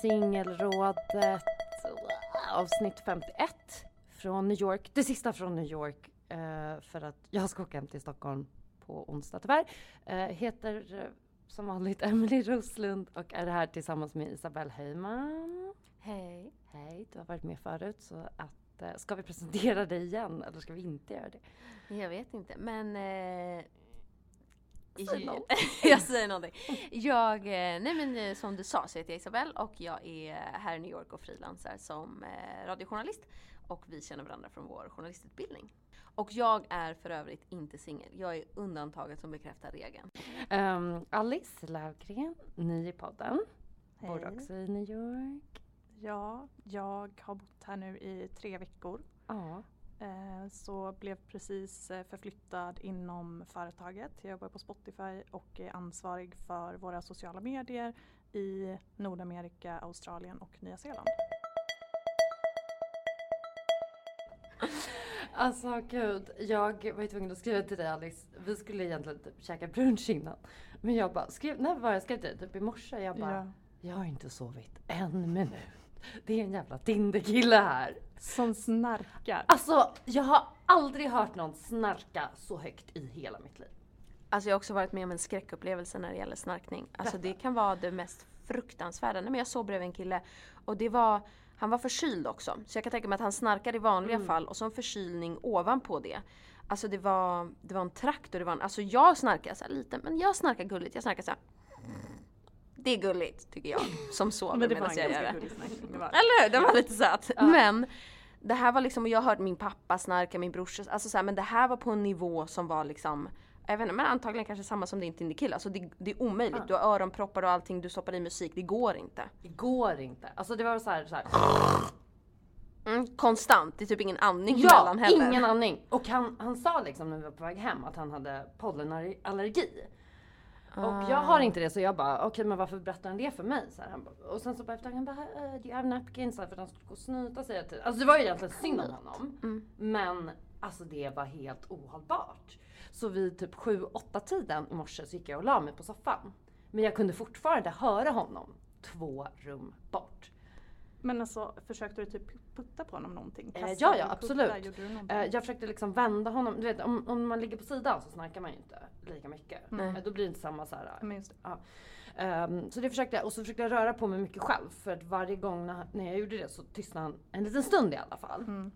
Singelrådet avsnitt 51 från New York. Det sista från New York eh, för att jag ska åka hem till Stockholm på onsdag tyvärr. Eh, heter eh, som vanligt Emily Roslund och är här tillsammans med Isabelle Heyman. Hej. Hej, du har varit med förut så att ska vi presentera dig igen eller ska vi inte göra det? Jag vet inte men... Eh, Säg jag- säger någonting. Jag, eh, nej men eh, som du sa så heter jag Isabelle och jag är här i New York och frilansar som eh, radiojournalist. Och vi känner varandra från vår journalistutbildning. Och jag är för övrigt inte singel. Jag är undantaget som bekräftar regeln. Ehm, Alice Lövgren, ny i podden. Bor också i New York. Ja, jag har bott här nu i tre veckor. Ja. Eh, så blev precis eh, förflyttad inom företaget. Jag jobbar på Spotify och är ansvarig för våra sociala medier i Nordamerika, Australien och Nya Zeeland. Alltså gud, jag var ju tvungen att skriva till dig Alice. Vi skulle egentligen typ käka brunch innan. Men jag bara, skrev, när var jag skrev till dig? Typ i morse. Jag bara, Ja. jag har inte sovit en minut. Det är en jävla Tinderkille här. Som snarkar. Alltså jag har aldrig hört någon snarka så högt i hela mitt liv. Alltså jag har också varit med om en skräckupplevelse när det gäller snarkning. Alltså det kan vara det mest fruktansvärda. Nej, men jag sov bredvid en kille och det var, han var förkyld också. Så jag kan tänka mig att han snarkade i vanliga fall och så en förkylning ovanpå det. Alltså det var, det var en traktor, det var en, alltså jag snarkar så här lite, men jag snarkar gulligt. Jag snarkar så här. Det är gulligt tycker jag som sover Men det var medan jag gör det. Det var. Eller hur? Den var lite söt. Men det här var liksom, och jag har hört min pappa snarka, min brorsa, alltså så här, men det här var på en nivå som var liksom jag vet inte, men antagligen kanske samma som din Tinderkille. Alltså det, det är omöjligt. Du har öronproppar och allting, du stoppar i musik. Det går inte. Det går inte. Alltså det var så här, så här. Mm, konstant. Det är typ ingen andning Ja, mellan heller. ingen andning. Och han, han sa liksom när vi var på väg hem att han hade pollenallergi. Och jag har inte det så jag bara okej men varför berättar han det för mig? Så här, bara, och sen så bara efter han bara do you have napkins? Så här, För att han skulle gå och snyta sig. Alltså det var ju egentligen synd om honom. Men alltså det var helt ohållbart. Så vid typ 7-8 tiden i morse så gick jag och la mig på soffan. Men jag kunde fortfarande höra honom två rum bort. Men alltså försökte du typ putta på honom någonting? Eh, ja, ja, absolut. Eh, jag försökte liksom vända honom. Du vet, om, om man ligger på sidan så snarkar man ju inte lika mycket. Nej. Eh, då blir det inte samma så här. Men just det. Ja. Ehm, så det försökte jag. Och så försökte jag röra på mig mycket själv. För att varje gång när, när jag gjorde det så tystnade han en liten stund i alla fall. Mm.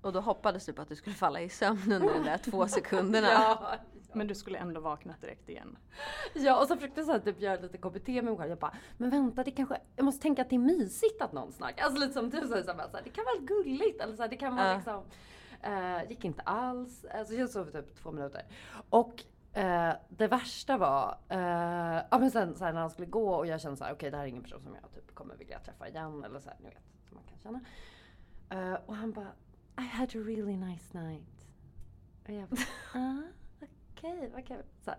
Och då hoppades du på att du skulle falla i sömn under de där två sekunderna. Ja. Men du skulle ändå vakna direkt igen. ja, och så försökte jag så här, typ göra lite KBT med mig själv. Jag bara, men vänta det kanske, jag måste tänka att det är mysigt att någon snackar. Alltså lite som du säger, så här, det kan vara gulligt. Eller så här, det kan vara Ja. liksom, eh, gick inte alls. Alltså jag sov typ två minuter. Och eh, det värsta var, eh, ja men sen så när han skulle gå och jag kände så här, okej det här är ingen person som jag typ kommer vilja träffa igen. Eller så här, ni vet, som man kan känna. Och han bara, I had a really nice night. Och jag bara, ah, okej. okej, vad kul. Så.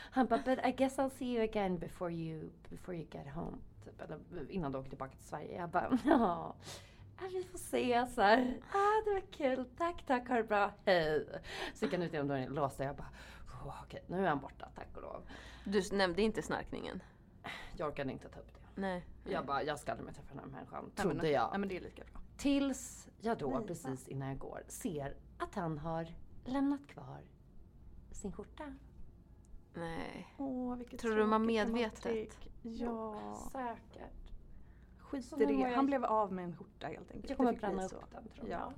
Han bara, but I guess I'll see you again before you, before you get home. Typ, eller innan du åker tillbaka till Sverige. Jag bara, ja. Vi får se så här. Ah, det var kul. Tack, tack. Ha det bra. Hej. Så gick han ut genom dörren låste. Jag bara, oh, okej, nu är han borta. Tack och lov. Du nämnde inte snarkningen? Jag orkade inte ta upp det. Nej. Jag bara, jag ska aldrig mer träffa den här människan. Nej, men Trodde okej. jag. Nej men det är lika bra. Tills jag då, Nej, precis innan jag går, ser att han har lämnat kvar sin skjorta. Nej. Åh, vilket Tror du det var tråkigt medvetet? Ja, Säkert. skit Så i det. Han blev av med en skjorta helt enkelt. Jag kommer Det bränna så. upp den tror Ja.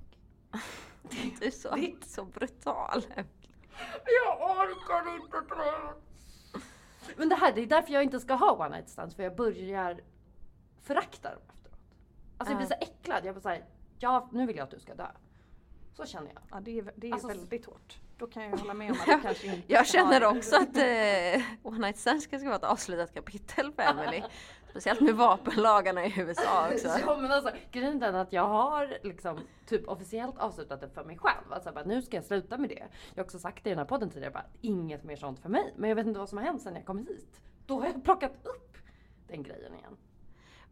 jag. Du är så, så brutal. Jag orkar inte tro. Men det här, det är därför jag inte ska ha one night stands. För jag börjar förakta dem efteråt. Alltså jag blir så äcklad. Jag blir såhär, ja nu vill jag att du ska dö. Så känner jag. Ja, det är, det är Alltså- väldigt hårt. Då kan jag hålla med om att det kanske inte Jag känner också att eh, One Night Stands ska vara ett avslutat kapitel för Emily. Speciellt med vapenlagarna i USA också. Ja men alltså grejen är att jag har liksom typ officiellt avslutat det för mig själv. Alltså bara, nu ska jag sluta med det. Jag har också sagt det i den här podden tidigare bara, inget mer sånt för mig. Men jag vet inte vad som har hänt sedan jag kom hit. Då har jag plockat upp den grejen igen.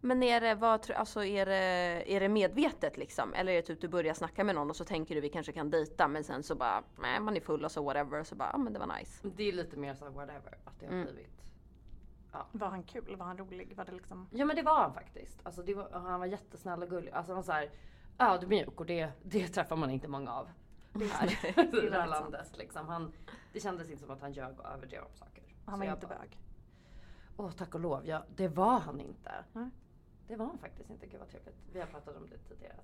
Men är det, vad, alltså är, det, är det medvetet liksom? Eller är det typ du börjar snacka med någon och så tänker du vi kanske kan dejta men sen så bara, nej man är full och så whatever så bara, ja men det var nice. Det är lite mer så whatever, att det har Mm. blivit. Var han kul? Var han rolig? Var det liksom... Ja men det var han faktiskt. Alltså det var, han var jättesnäll och gullig. Alltså han var såhär ödmjuk och det, det träffar man inte många av. Här, I det här landet liksom. Han, det kändes inte som att han ljög och överdrev om saker. Han var inte bara, bög. Åh tack och lov, ja, det var han inte. Nej. Det var han faktiskt inte. Gud vad trevligt. Vi har pratat om det tidigare.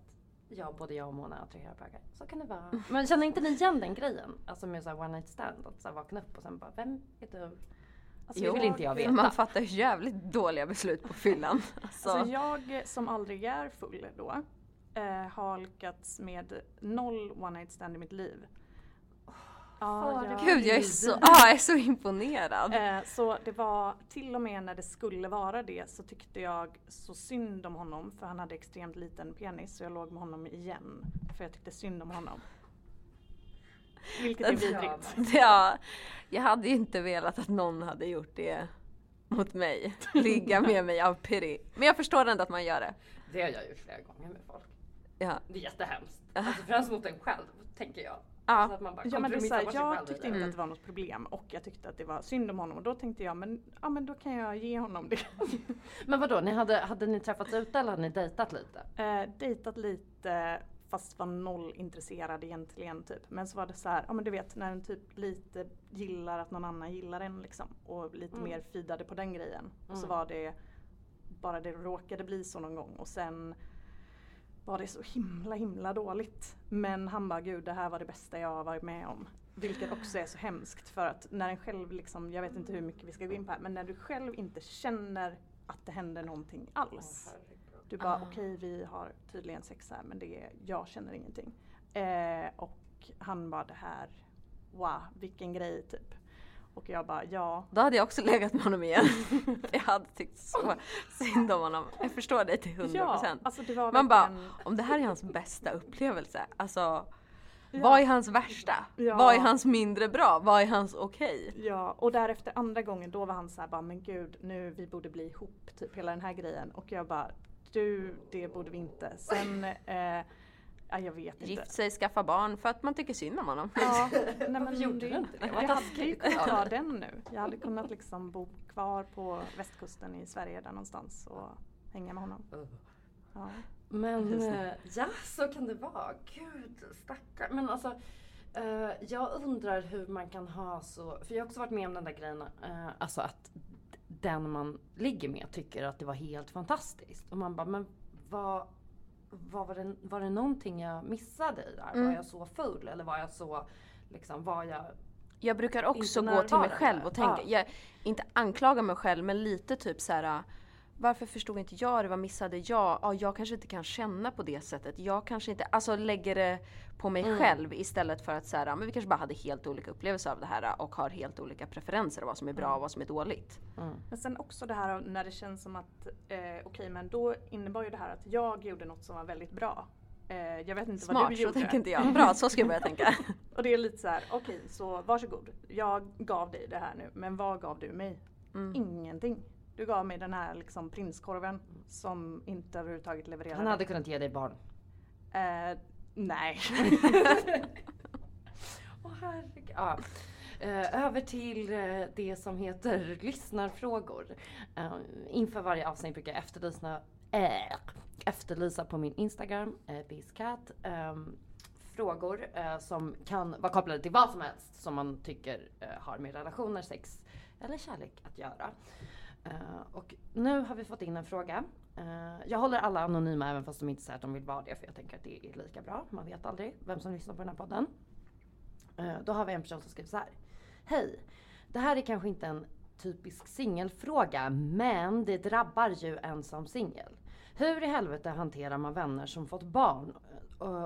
Att jag, både jag och Mona attraherar bögar. Så kan det vara. Men känner inte ni igen den grejen? Alltså med såhär one night stand. Att såhär vakna upp och sen bara, vem är du? Alltså, det vill inte jag veta. Man fattar jävligt dåliga beslut på fyllan. Alltså, Alltså jag som aldrig är full då eh, har lyckats med noll one night stand i mitt liv. Ja, jag- Gud jag är så, ah, jag är så imponerad. Eh, så det var till och med när det skulle vara det så tyckte jag så synd om honom för han hade extremt liten penis så jag låg med honom igen för jag tyckte synd om honom. Vilket är vidrigt. Ja, jag hade ju inte velat att någon hade gjort det mot mig. Ligga med mig av pity. Men jag förstår ändå att man gör det. Det har jag gjort flera gånger med folk. Ja. Det är jättehemskt. Alltså främst mot en själv, tänker jag. Ja. Så att man bara Ja, men det är så här, jag tyckte inte att det var något problem och jag tyckte att det var synd om honom och då tänkte jag men, ja, men då kan jag ge honom det. Men vadå, ni hade, hade ni träffats ute eller hade ni dejtat lite? Eh, dejtat lite fast var noll intresserad egentligen typ. Men så var det så här, ja men du vet när en typ lite gillar att någon annan gillar en liksom och lite Mm. mer fidade på den grejen. Och så Mm. var det bara det råkade bli så någon gång och sen var det så himla himla dåligt. Men han bara gud det här var det bästa jag har varit med om. Vilket också är så hemskt för att när en själv liksom, jag vet inte hur mycket vi ska gå in på här, men när du själv inte känner att det händer någonting alls. Du bara Ah. okej vi har tydligen sex här men det är, jag känner ingenting. Eh, och han bara det här, wow vilken grej typ. Och jag bara ja. Då hade jag också legat med honom igen. jag hade tyckt så synd om honom. Jag förstår dig till 100%. Ja, alltså det var Man bara, verkligen- om det här är hans bästa upplevelse, alltså Ja. vad är hans värsta? Ja. Vad är hans mindre bra? Vad är hans okej? Ja, och därefter andra gången då var han så här bara men gud nu vi borde bli ihop typ hela den här grejen. Och jag bara du det borde vi inte. Sen, eh, ja, jag vet inte. Gift sig, skaffa barn för att man tycker synd om honom. Ja, nej, men gjorde det, du inte det? Jag Vad hade taskigt. ju kunnat ta den nu. Jag hade kunnat liksom bo kvar på västkusten i Sverige där någonstans och hänga med honom. Ja. Men eh, ja, så kan det vara. Gud, stackar. Men alltså, eh, jag undrar hur man kan ha så, för jag har också varit med om den där grejen, eh, alltså att den man ligger med tycker att det var helt fantastiskt. Och man bara, men vad, vad var, det, var det någonting jag missade i där? Var Mm. jag så full eller var jag så, liksom, var jag Jag brukar också gå till mig själv och tänka, Ja. jag, inte anklaga mig själv men lite typ så här. Varför förstod inte jag det? Vad missade jag? Ja, jag kanske inte kan känna på det sättet. Jag kanske inte, alltså lägger det på mig Mm. själv istället för att så här, men vi kanske bara hade helt olika upplevelser av det här och har helt olika preferenser av vad som är bra Mm. och vad som är dåligt. Men sen också det här när det känns som att eh, okej men då innebar ju det här att jag gjorde något som var väldigt bra. Eh, jag vet inte vad Smart, du så gjorde. tänker inte jag. Bra, så ska jag börja tänka. Och det är lite så här, okej så varsågod. Jag gav dig det här nu, men vad gav du mig? Mm. Ingenting. Du gav mig den här liksom prinskorven som inte överhuvudtaget levererade. Han hade kunnat ge dig barn. Eh, nej. Åh herregud. Ja. Eh, över till eh, det som heter lyssnarfrågor. Eh, inför varje avsnitt brukar jag efterlysa, efterlysa på min Instagram, eh, biscat, ehm, frågor eh, som kan vara kopplade till vad som helst som man tycker eh, har med relationer, sex eller kärlek att göra. Eh, och nu har vi fått in en fråga. Uh, jag håller alla anonyma även fast de inte säger att de vill vara det för jag tänker att det är lika bra. Man vet aldrig vem som lyssnar på den här podden. Uh, Då har vi en person som skriver så här. Hej! Det här är kanske inte en typisk singelfråga men det drabbar ju en som singel. Hur i helvete hanterar man vänner som fått barn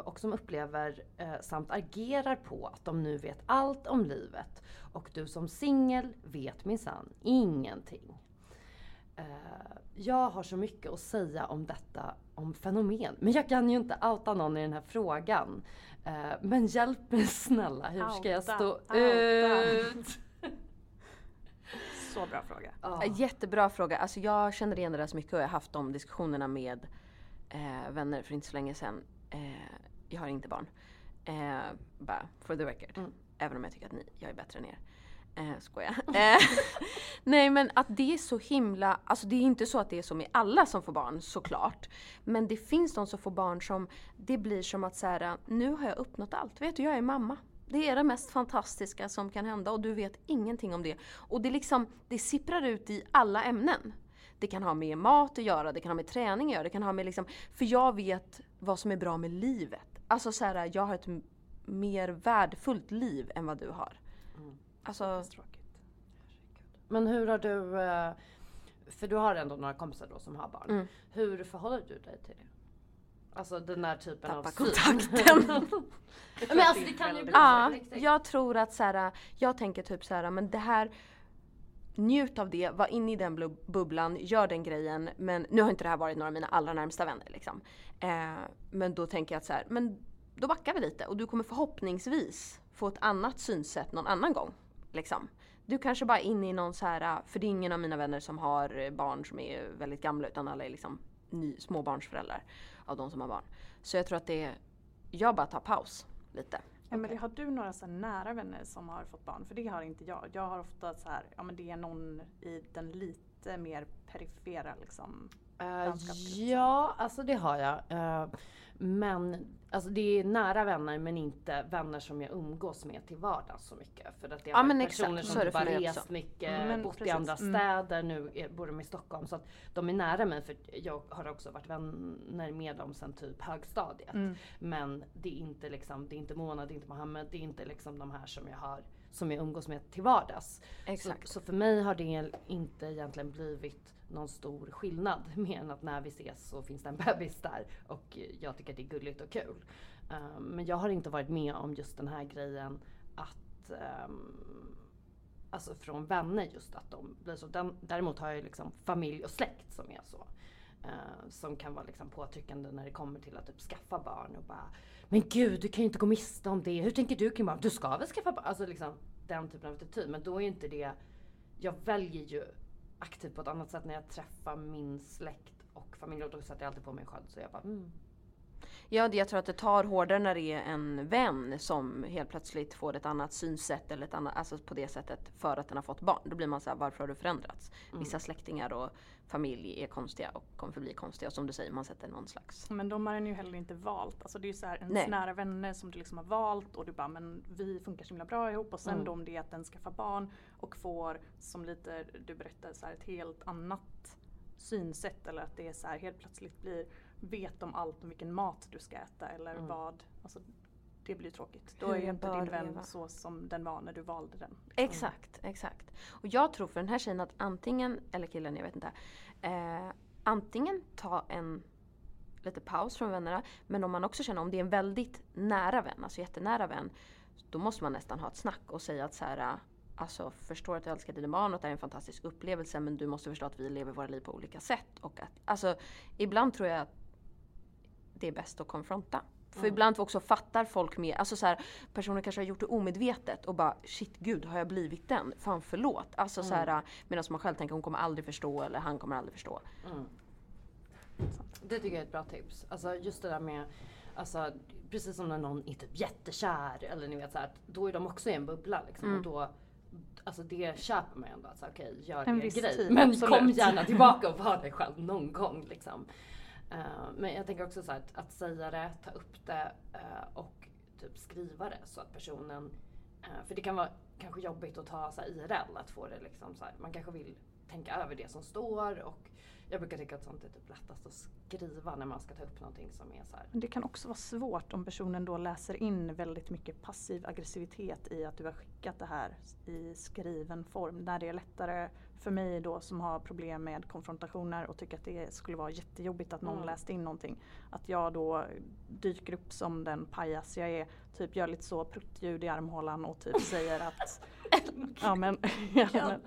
och som upplever samt agerar på att de nu vet allt om livet och du som singel vet minsann ingenting. Eh, Jag har så mycket att säga om detta om fenomen. Men jag kan ju inte outa någon i den här frågan. Eh, Men hjälp mig snälla, hur ska jag stå outa. ut? Så bra fråga. Eh, Jättebra fråga. Alltså jag känner igen det där så mycket och jag har haft de diskussionerna med eh, vänner för inte så länge sedan. Eh, jag har inte barn. Eh, bara for the record. Mm. Även om jag tycker att ni, jag är bättre än er. Eh, skojar. Eh, nej men att det är så himla, alltså det är inte så att det är så med alla som får barn såklart. Men det finns de som får barn som, det blir som att så här, eh, nu har jag uppnått allt. Vet du, jag är mamma. Det är det mest fantastiska som kan hända och du vet ingenting om det. Och det liksom, det sipprar ut i alla ämnen. Det kan ha med mat att göra, det kan ha med träning att göra, det kan ha med liksom, för jag vet vad som är bra med livet. Alltså så här, eh, jag har ett mer värdefullt liv än vad du har. Alltså. Men hur har du, eh, för du har ändå några kompisar då som har barn. Mm. Hur förhåller du dig till det? Alltså den här typen av Tappa syn. kontakten. Men alltså det kan ju bli Ja, jag tror att så här, jag tänker typ så här, men det här Njut av det, var inne i den bubblan, gör den grejen. Men nu har inte det här varit några av mina allra närmsta vänner liksom. Eh, men då tänker jag att så här, men då backar vi lite och du kommer förhoppningsvis få ett annat synsätt någon annan gång. Liksom. Du kanske bara är inne i någon så här, för det är ingen av mina vänner som har eh, barn som är väldigt gamla utan alla är liksom ny, småbarnsföräldrar av de som har barn. Så jag tror att det är, jag bara tar paus lite. Emelie, har du några så nära vänner som har fått barn? För det har inte jag. Jag har ofta så här, ja men det är någon i den lite mer perifera liksom. Landskapet. ja, alltså det har jag. Eh, men alltså det är nära vänner men inte vänner som jag umgås med till vardags så mycket. För att det Ja, har men exakt, personer så som typ har rest mycket, Mm, bott i precis. andra Mm. städer, nu är, bor de i Stockholm. Så att de är nära mig för jag har också varit vänner med dem sedan typ högstadiet. Mm. Men det är inte liksom, det är inte Mona, det är inte Mohammed, det är inte liksom de här som jag har som jag umgås med till vardags. Exakt. Så, så för mig har det inte egentligen blivit någon stor skillnad mer än att när vi ses så finns det en bebis där och jag tycker att det är gulligt och kul. Um, men jag har inte varit med om just den här grejen att um, Alltså från vänner just att de blir så. Den, däremot har jag liksom familj och släkt som är så. Uh, som kan vara liksom påtryckande när det kommer till att typ skaffa barn och bara Men gud du kan ju inte gå miste om det. Hur tänker du kring barn? Du ska väl skaffa barn? Alltså liksom den typen av attityd. Men då är inte det Jag väljer ju aktivt på ett annat sätt när jag träffar min släkt och familj. Och då sätter jag alltid på mig en sköld. Så jag bara mm. Ja, jag tror att det tar hårdare när det är en vän som helt plötsligt får ett annat synsätt eller ett annat, alltså på det sättet för att den har fått barn. Då blir man så här, varför har du förändrats? Vissa släktingar och familj är konstiga och kommer förbli konstiga. Och som du säger, man sätter någon slags... Men de har en ju heller inte valt. Alltså det är ju så här ens Nej. nära vänner som du liksom har valt och du bara men vi funkar så himla bra ihop och sen Mm. då om det är att den skaffar barn och får som lite du berättade så här ett helt annat synsätt eller att det är så här helt plötsligt blir vet om allt om vilken mat du ska äta eller Mm. vad. Alltså, det blir tråkigt. Då är ju inte din vän leva. så som den var när du valde den. liksom. Exakt, exakt. Och jag tror för den här tjejen att antingen, eller killen, jag vet inte. Eh, antingen ta en lite paus från vännerna. Men om man också känner om det är en väldigt nära vän, alltså jättenära vän. Då måste man nästan ha ett snack och säga att så här. Alltså förstår att jag älskar dina barn och att det är en fantastisk upplevelse men du måste förstå att vi lever våra liv på olika sätt. Och att, alltså ibland tror jag att det är bäst att konfronta. För ibland också fattar folk mer, alltså så här, personer kanske har gjort det omedvetet och bara shit gud har jag blivit den? Fan förlåt. Alltså så här, medan man själv tänker hon kommer aldrig förstå eller han kommer aldrig förstå. Det tycker jag är ett bra tips. Alltså just det där med, alltså precis som när någon är typ jättekär eller ni vet så här, då är de också i en bubbla liksom. Mm. Och då, alltså det köper man ju ändå. Alltså, Okej, gör En er grej. tid, men absolut. kom gärna tillbaka och var dig själv någon gång liksom. Eh, men jag tänker också så här, att, att säga det, ta upp det eh, och typ skriva det så att personen, eh, för det kan vara kanske jobbigt att ta så här, IRL, att få det liksom så här, man kanske vill tänka över det som står och jag brukar tycka att sånt är typ lättast att skriva när man ska ta upp någonting som är så här. Men det kan också vara svårt om personen då läser in väldigt mycket passiv aggressivitet i att du har skickat det här i skriven form. När det är lättare för mig då som har problem med konfrontationer och tycker att det skulle vara jättejobbigt att någon Mm. läste in någonting. Att jag då dyker upp som den pajas jag är, typ gör lite så pruttljud i armhålan och typ säger att Ja men, ja, men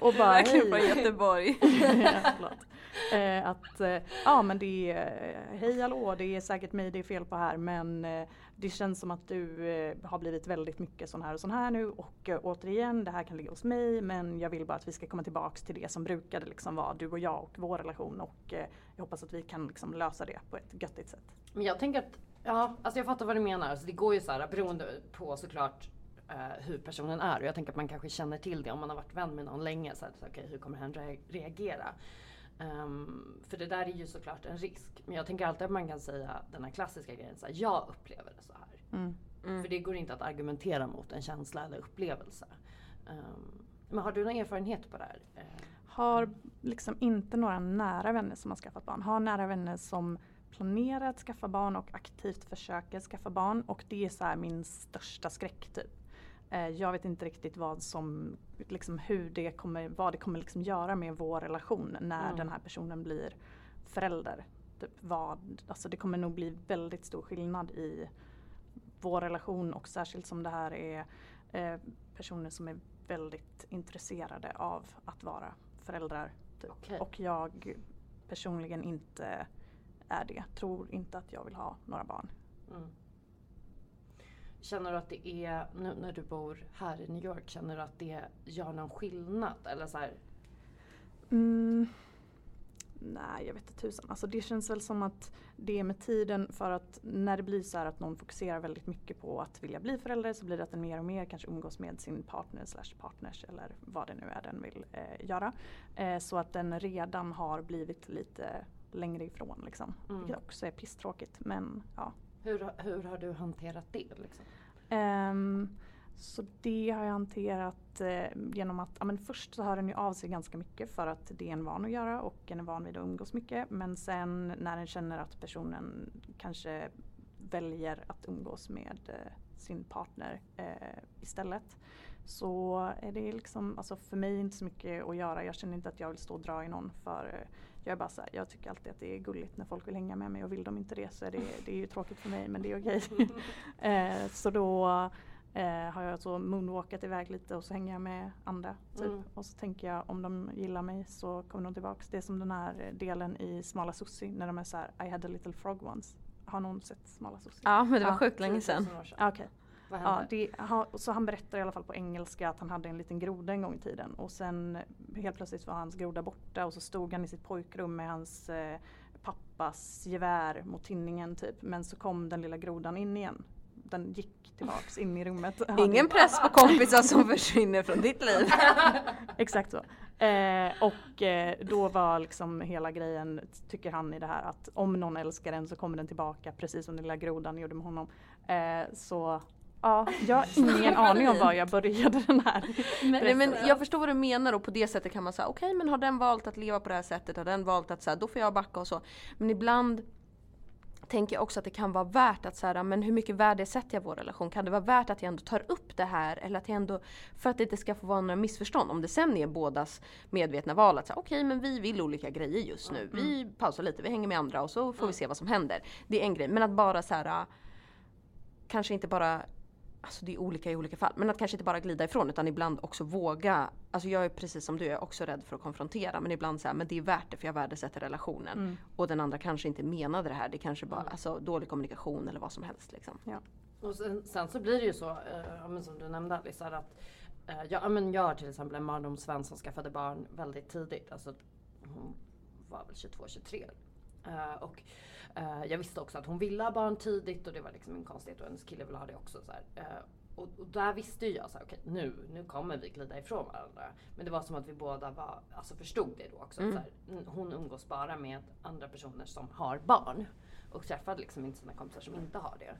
och bara Verkligen från hej. Göteborg. Ja, förlåt. eh, att eh, ja men det är eh, hej hallå det är säkert mig det är fel på här men eh, det känns som att du har blivit väldigt mycket sån här och sån här nu och återigen det här kan ligga hos mig men jag vill bara att vi ska komma tillbaks till det som brukade liksom vara du och jag och vår relation och jag hoppas att vi kan liksom lösa det på ett göttigt sätt. Men jag tänker att, ja, alltså jag fattar vad du menar. Alltså det går ju så här beroende på såklart eh, hur personen är. Och jag tänker att man kanske känner till det om man har varit vän med någon länge. Så att, så, okej, hur kommer hen re- reagera? Ehm, för det där är ju såklart en risk. Men jag tänker alltid att man kan säga den här klassiska grejen. Så här, jag upplever det så här. Mm. För det går inte att argumentera mot en känsla eller upplevelse. Ehm, men har du någon erfarenhet på det här? Eh, Har liksom inte några nära vänner som har skaffat barn. Har nära vänner som planerar att skaffa barn och aktivt försöker skaffa barn. Och det är så här min största skräck typ. Eh, Jag vet inte riktigt vad som, liksom hur det kommer, vad det kommer liksom göra med vår relation när Mm. den här personen blir förälder. Typ vad, alltså det kommer nog bli väldigt stor skillnad i vår relation och särskilt som det här är eh, personer som är väldigt intresserade av att vara föräldrar. Typ. Okej. Och jag personligen inte är det. Tror inte att jag vill ha några barn. Mm. Känner du att det är, nu när du bor här i New York, känner du att det gör någon skillnad? Eller så Mm. Nej, jag vet inte tusan. Alltså det känns väl som att det är med tiden för att när det blir så här att någon fokuserar väldigt mycket på att vilja bli förälder så blir det att den mer och mer kanske umgås med sin partner slash partners eller vad det nu är den vill eh, göra. Eh, så att den redan har blivit lite längre ifrån liksom. Mm. Vilket också är pisstråkigt men ja hur, hur har du hanterat det? Liksom? Um, så det har jag hanterat eh, genom att, ja men först så hör den ju av sig ganska mycket för att det är en van att göra och en är van vid att umgås mycket. Men sen när den känner att personen kanske väljer att umgås med eh, sin partner eh, istället. Så är det liksom, alltså för mig inte så mycket att göra. Jag känner inte att jag vill stå och dra i någon för eh, jag är bara så här, jag tycker alltid att det är gulligt när folk vill hänga med mig och vill de inte det så är det, det är ju tråkigt för mig men det är okej. eh, så då eh, har jag så moonwalkat iväg lite och så hänger jag med andra. Typ. Mm. Och så tänker jag om de gillar mig så kommer de tillbaks. Det är som den här delen i Smala Sussi när de är så här I had a little frog once. Har någon sett Smala Sussi? Ja men det var Ja. sjukt länge sedan. 10 000 år sedan. Okej. Vad Ja, det, så han berättar i alla fall på engelska att han hade en liten groda en gång i tiden och sen helt plötsligt var hans groda borta och så stod han i sitt pojkrum med hans eh, pappas gevär mot tinningen typ. Men så kom den lilla grodan in igen. Den gick tillbaks in i rummet. Ingen press på kompisar som försvinner från ditt liv. Exakt så. Eh, och eh, då var liksom hela grejen, tycker han i det här, att om någon älskar den så kommer den tillbaka precis som den lilla grodan gjorde med honom. Eh, så ja, jag har ingen aning om var jag började den här. Nej, men jag förstår vad du menar och på det sättet kan man säga okej men har den valt att leva på det här sättet, har den valt att säga då får jag backa och så. Men ibland tänker jag också att det kan vara värt att säga men hur mycket värdesätter jag vår relation? Kan det vara värt att jag ändå tar upp det här eller att jag ändå för att det inte ska få vara några missförstånd. Om det sen är bådas medvetna val att säga okej men vi vill olika grejer just nu. Vi pausar lite, vi hänger med andra och så får vi se vad som händer. Det är en grej. Men att bara så här kanske inte bara Alltså det är olika i olika fall. Men att kanske inte bara glida ifrån utan ibland också våga. Alltså jag är precis som du, jag är också rädd för att konfrontera. Men ibland så här, men det är värt det för jag värdesätter relationen. Mm. Och den andra kanske inte menade det här. Det kanske bara, Mm. alltså dålig kommunikation eller vad som helst liksom. Och sen, sen så blir det ju så, eh, ja, som du nämnde Alice, att eh, ja, ja, men jag har till exempel en barndomsvän som skaffade barn väldigt tidigt. Alltså, hon var väl 22-23. Eh, och eh, jag visste också att hon ville ha barn tidigt och det var liksom en konstighet och hennes kille ville ha det också. Så. Eh, och, och där visste ju jag så här, okej nu, nu kommer vi glida ifrån varandra. Men det var som att vi båda var, alltså förstod det då också. Så här, mm, hon umgås bara med andra personer som har barn. Och träffade liksom inte sina kompisar som inte har det.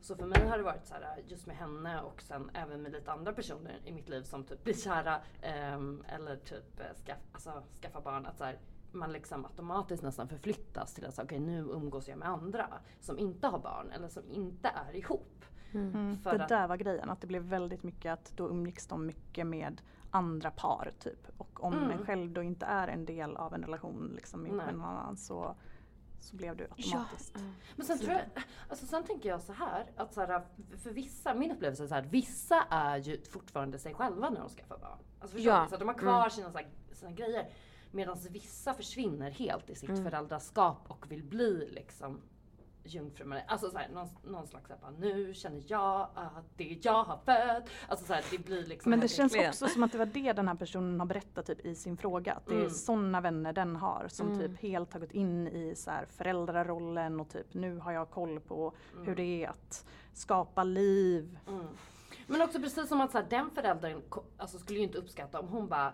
Så för mig har det varit så här, just med henne och sen även med lite andra personer i mitt liv som typ blir kära ehm, eller typ skaff, alltså, skaffa barn. Att så här, man liksom automatiskt nästan förflyttas till att säga okej nu umgås jag med andra som inte har barn eller som inte är ihop. Mm. För det där var grejen, att det blev väldigt mycket att då umgicks de mycket med andra par typ. Och om Mm. en själv då inte är en del av en relation liksom ihop Nej. med någon annan så, så blev det automatiskt. Men sen tror jag, alltså sen tänker jag så här, att så här, för vissa, min upplevelse är så här, vissa är ju fortfarande sig själva när de skaffar barn. Alltså Ja. du? Så att de har kvar sina, så här, sina grejer. Medan vissa försvinner helt i sitt föräldraskap och vill bli liksom jungfru. Alltså så här, någon, någon slags såhär, nu känner jag att det är jag har fött. Alltså så här, det blir liksom Men det känns verkligen. också som att det var det den här personen har berättat typ, i sin fråga. Att det är Mm. sådana vänner den har som Mm. typ helt har gått in i så här, föräldrarollen och typ nu har jag koll på hur det är att skapa liv. Mm. Men också precis som att så här, den föräldern alltså, skulle ju inte uppskatta om hon bara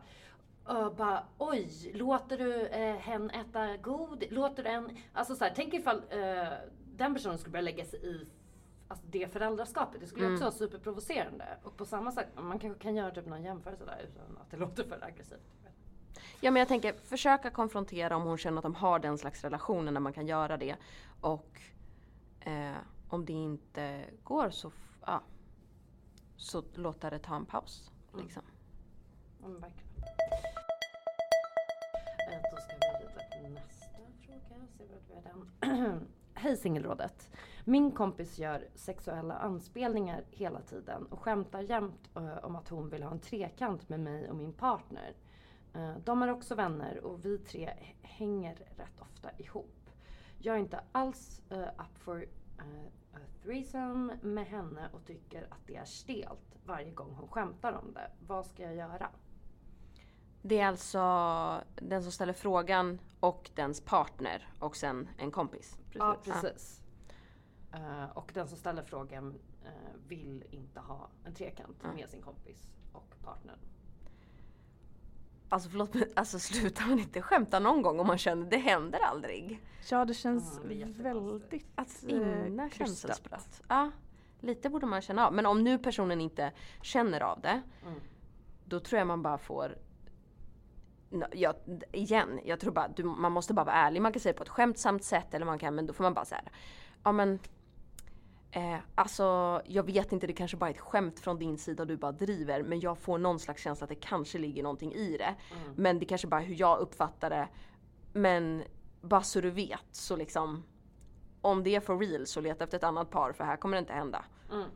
Uh, bara, oj, låter du uh, hen äta god? Låter du en... Alltså så här, tänk ifall uh, den personen skulle börja lägga sig i alltså, det föräldraskapet. Det skulle ju också vara superprovocerande. Och på samma sätt, man kanske kan göra typ någon jämförelse där utan att det låter för aggressivt. Ja men jag tänker försöka konfrontera om hon känner att de har den slags relationer när man kan göra det. Och eh, om det inte går så, ja, så låta det ta en paus. Liksom. Ja, men verkligen. Då ska vi vidare till nästa fråga. Se vad vi har den. Hej singelrådet. Min kompis gör sexuella anspelningar hela tiden och skämtar jämt eh, om att hon vill ha en trekant med mig och min partner. Eh, de är också vänner och vi tre hänger rätt ofta ihop. Jag är inte alls uh, up for a threesome med henne och tycker att det är stelt varje gång hon skämtar om det. Vad ska jag göra? Det är alltså den som ställer frågan och dens partner och sen en kompis. Ja, precis. Eh, och den som ställer frågan eh, vill inte ha en trekant Ja. med sin kompis och partnern. Alltså förlåt men alltså slutar man inte skämta någon gång om man känner det händer aldrig? Ja det känns Mm, det väldigt Att eh, känselspröt. Ja, lite borde man känna av. Men om nu personen inte känner av det, Mm. då tror jag man bara får Nå, Ja, d- igen, jag tror bara du, man måste bara vara ärlig. Man kan säga det på ett skämtsamt sätt eller man kan, men då får man bara säga Ja men eh, Alltså jag vet inte, det kanske bara är ett skämt från din sida och du bara driver. Men jag får någon slags känsla att det kanske ligger någonting i det. Mm. Men det kanske bara är hur jag uppfattar det. Men bara så du vet så liksom Om det är for real så leta efter ett annat par för här kommer det inte hända. Mm.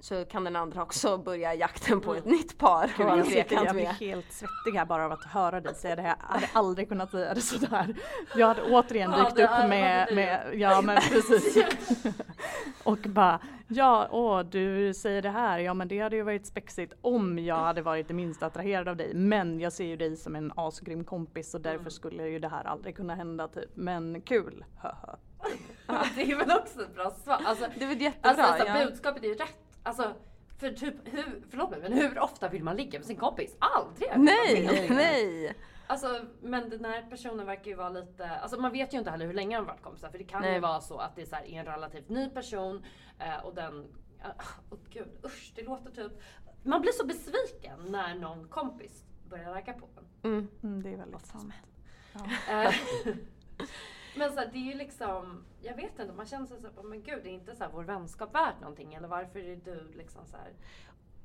Så kan den andra också börja jakten på ett nytt par. Gud, jag, sitter, jag blir helt svettig här bara av att höra dig säga det här. Jag hade aldrig kunnat säga det sådär. Jag hade återigen Ja, dykt upp med, med, ja men precis. Och bara, ja åh du säger det här, ja men det hade ju varit spexigt om jag hade varit det minsta attraherad av dig. Men jag ser ju dig som en asgrym kompis och därför skulle ju det här aldrig kunna hända typ. Men kul, höhö. Det är väl också ett bra svar. Alltså, Det är väl jättebra. alltså, så, ja. budskapet är ju rätt. Alltså, för typ, hur, förlåt mig, men hur ofta vill man ligga med sin kompis? Aldrig! Nej, nej! Alltså, men den här personen verkar ju vara lite, alltså man vet ju inte heller hur länge de varit kompisar. För det kan ju Nej. vara så att det är, så här, är en relativt ny person eh, och den, oh, gud usch det låter typ, man blir så besviken när någon kompis börjar ragga på en. Mm. Mm, det är väldigt sant. Eh, men så här, det är ju liksom, jag vet inte, man känner sig så här, men gud det är inte så här vår vänskap värt någonting eller varför är du liksom så här.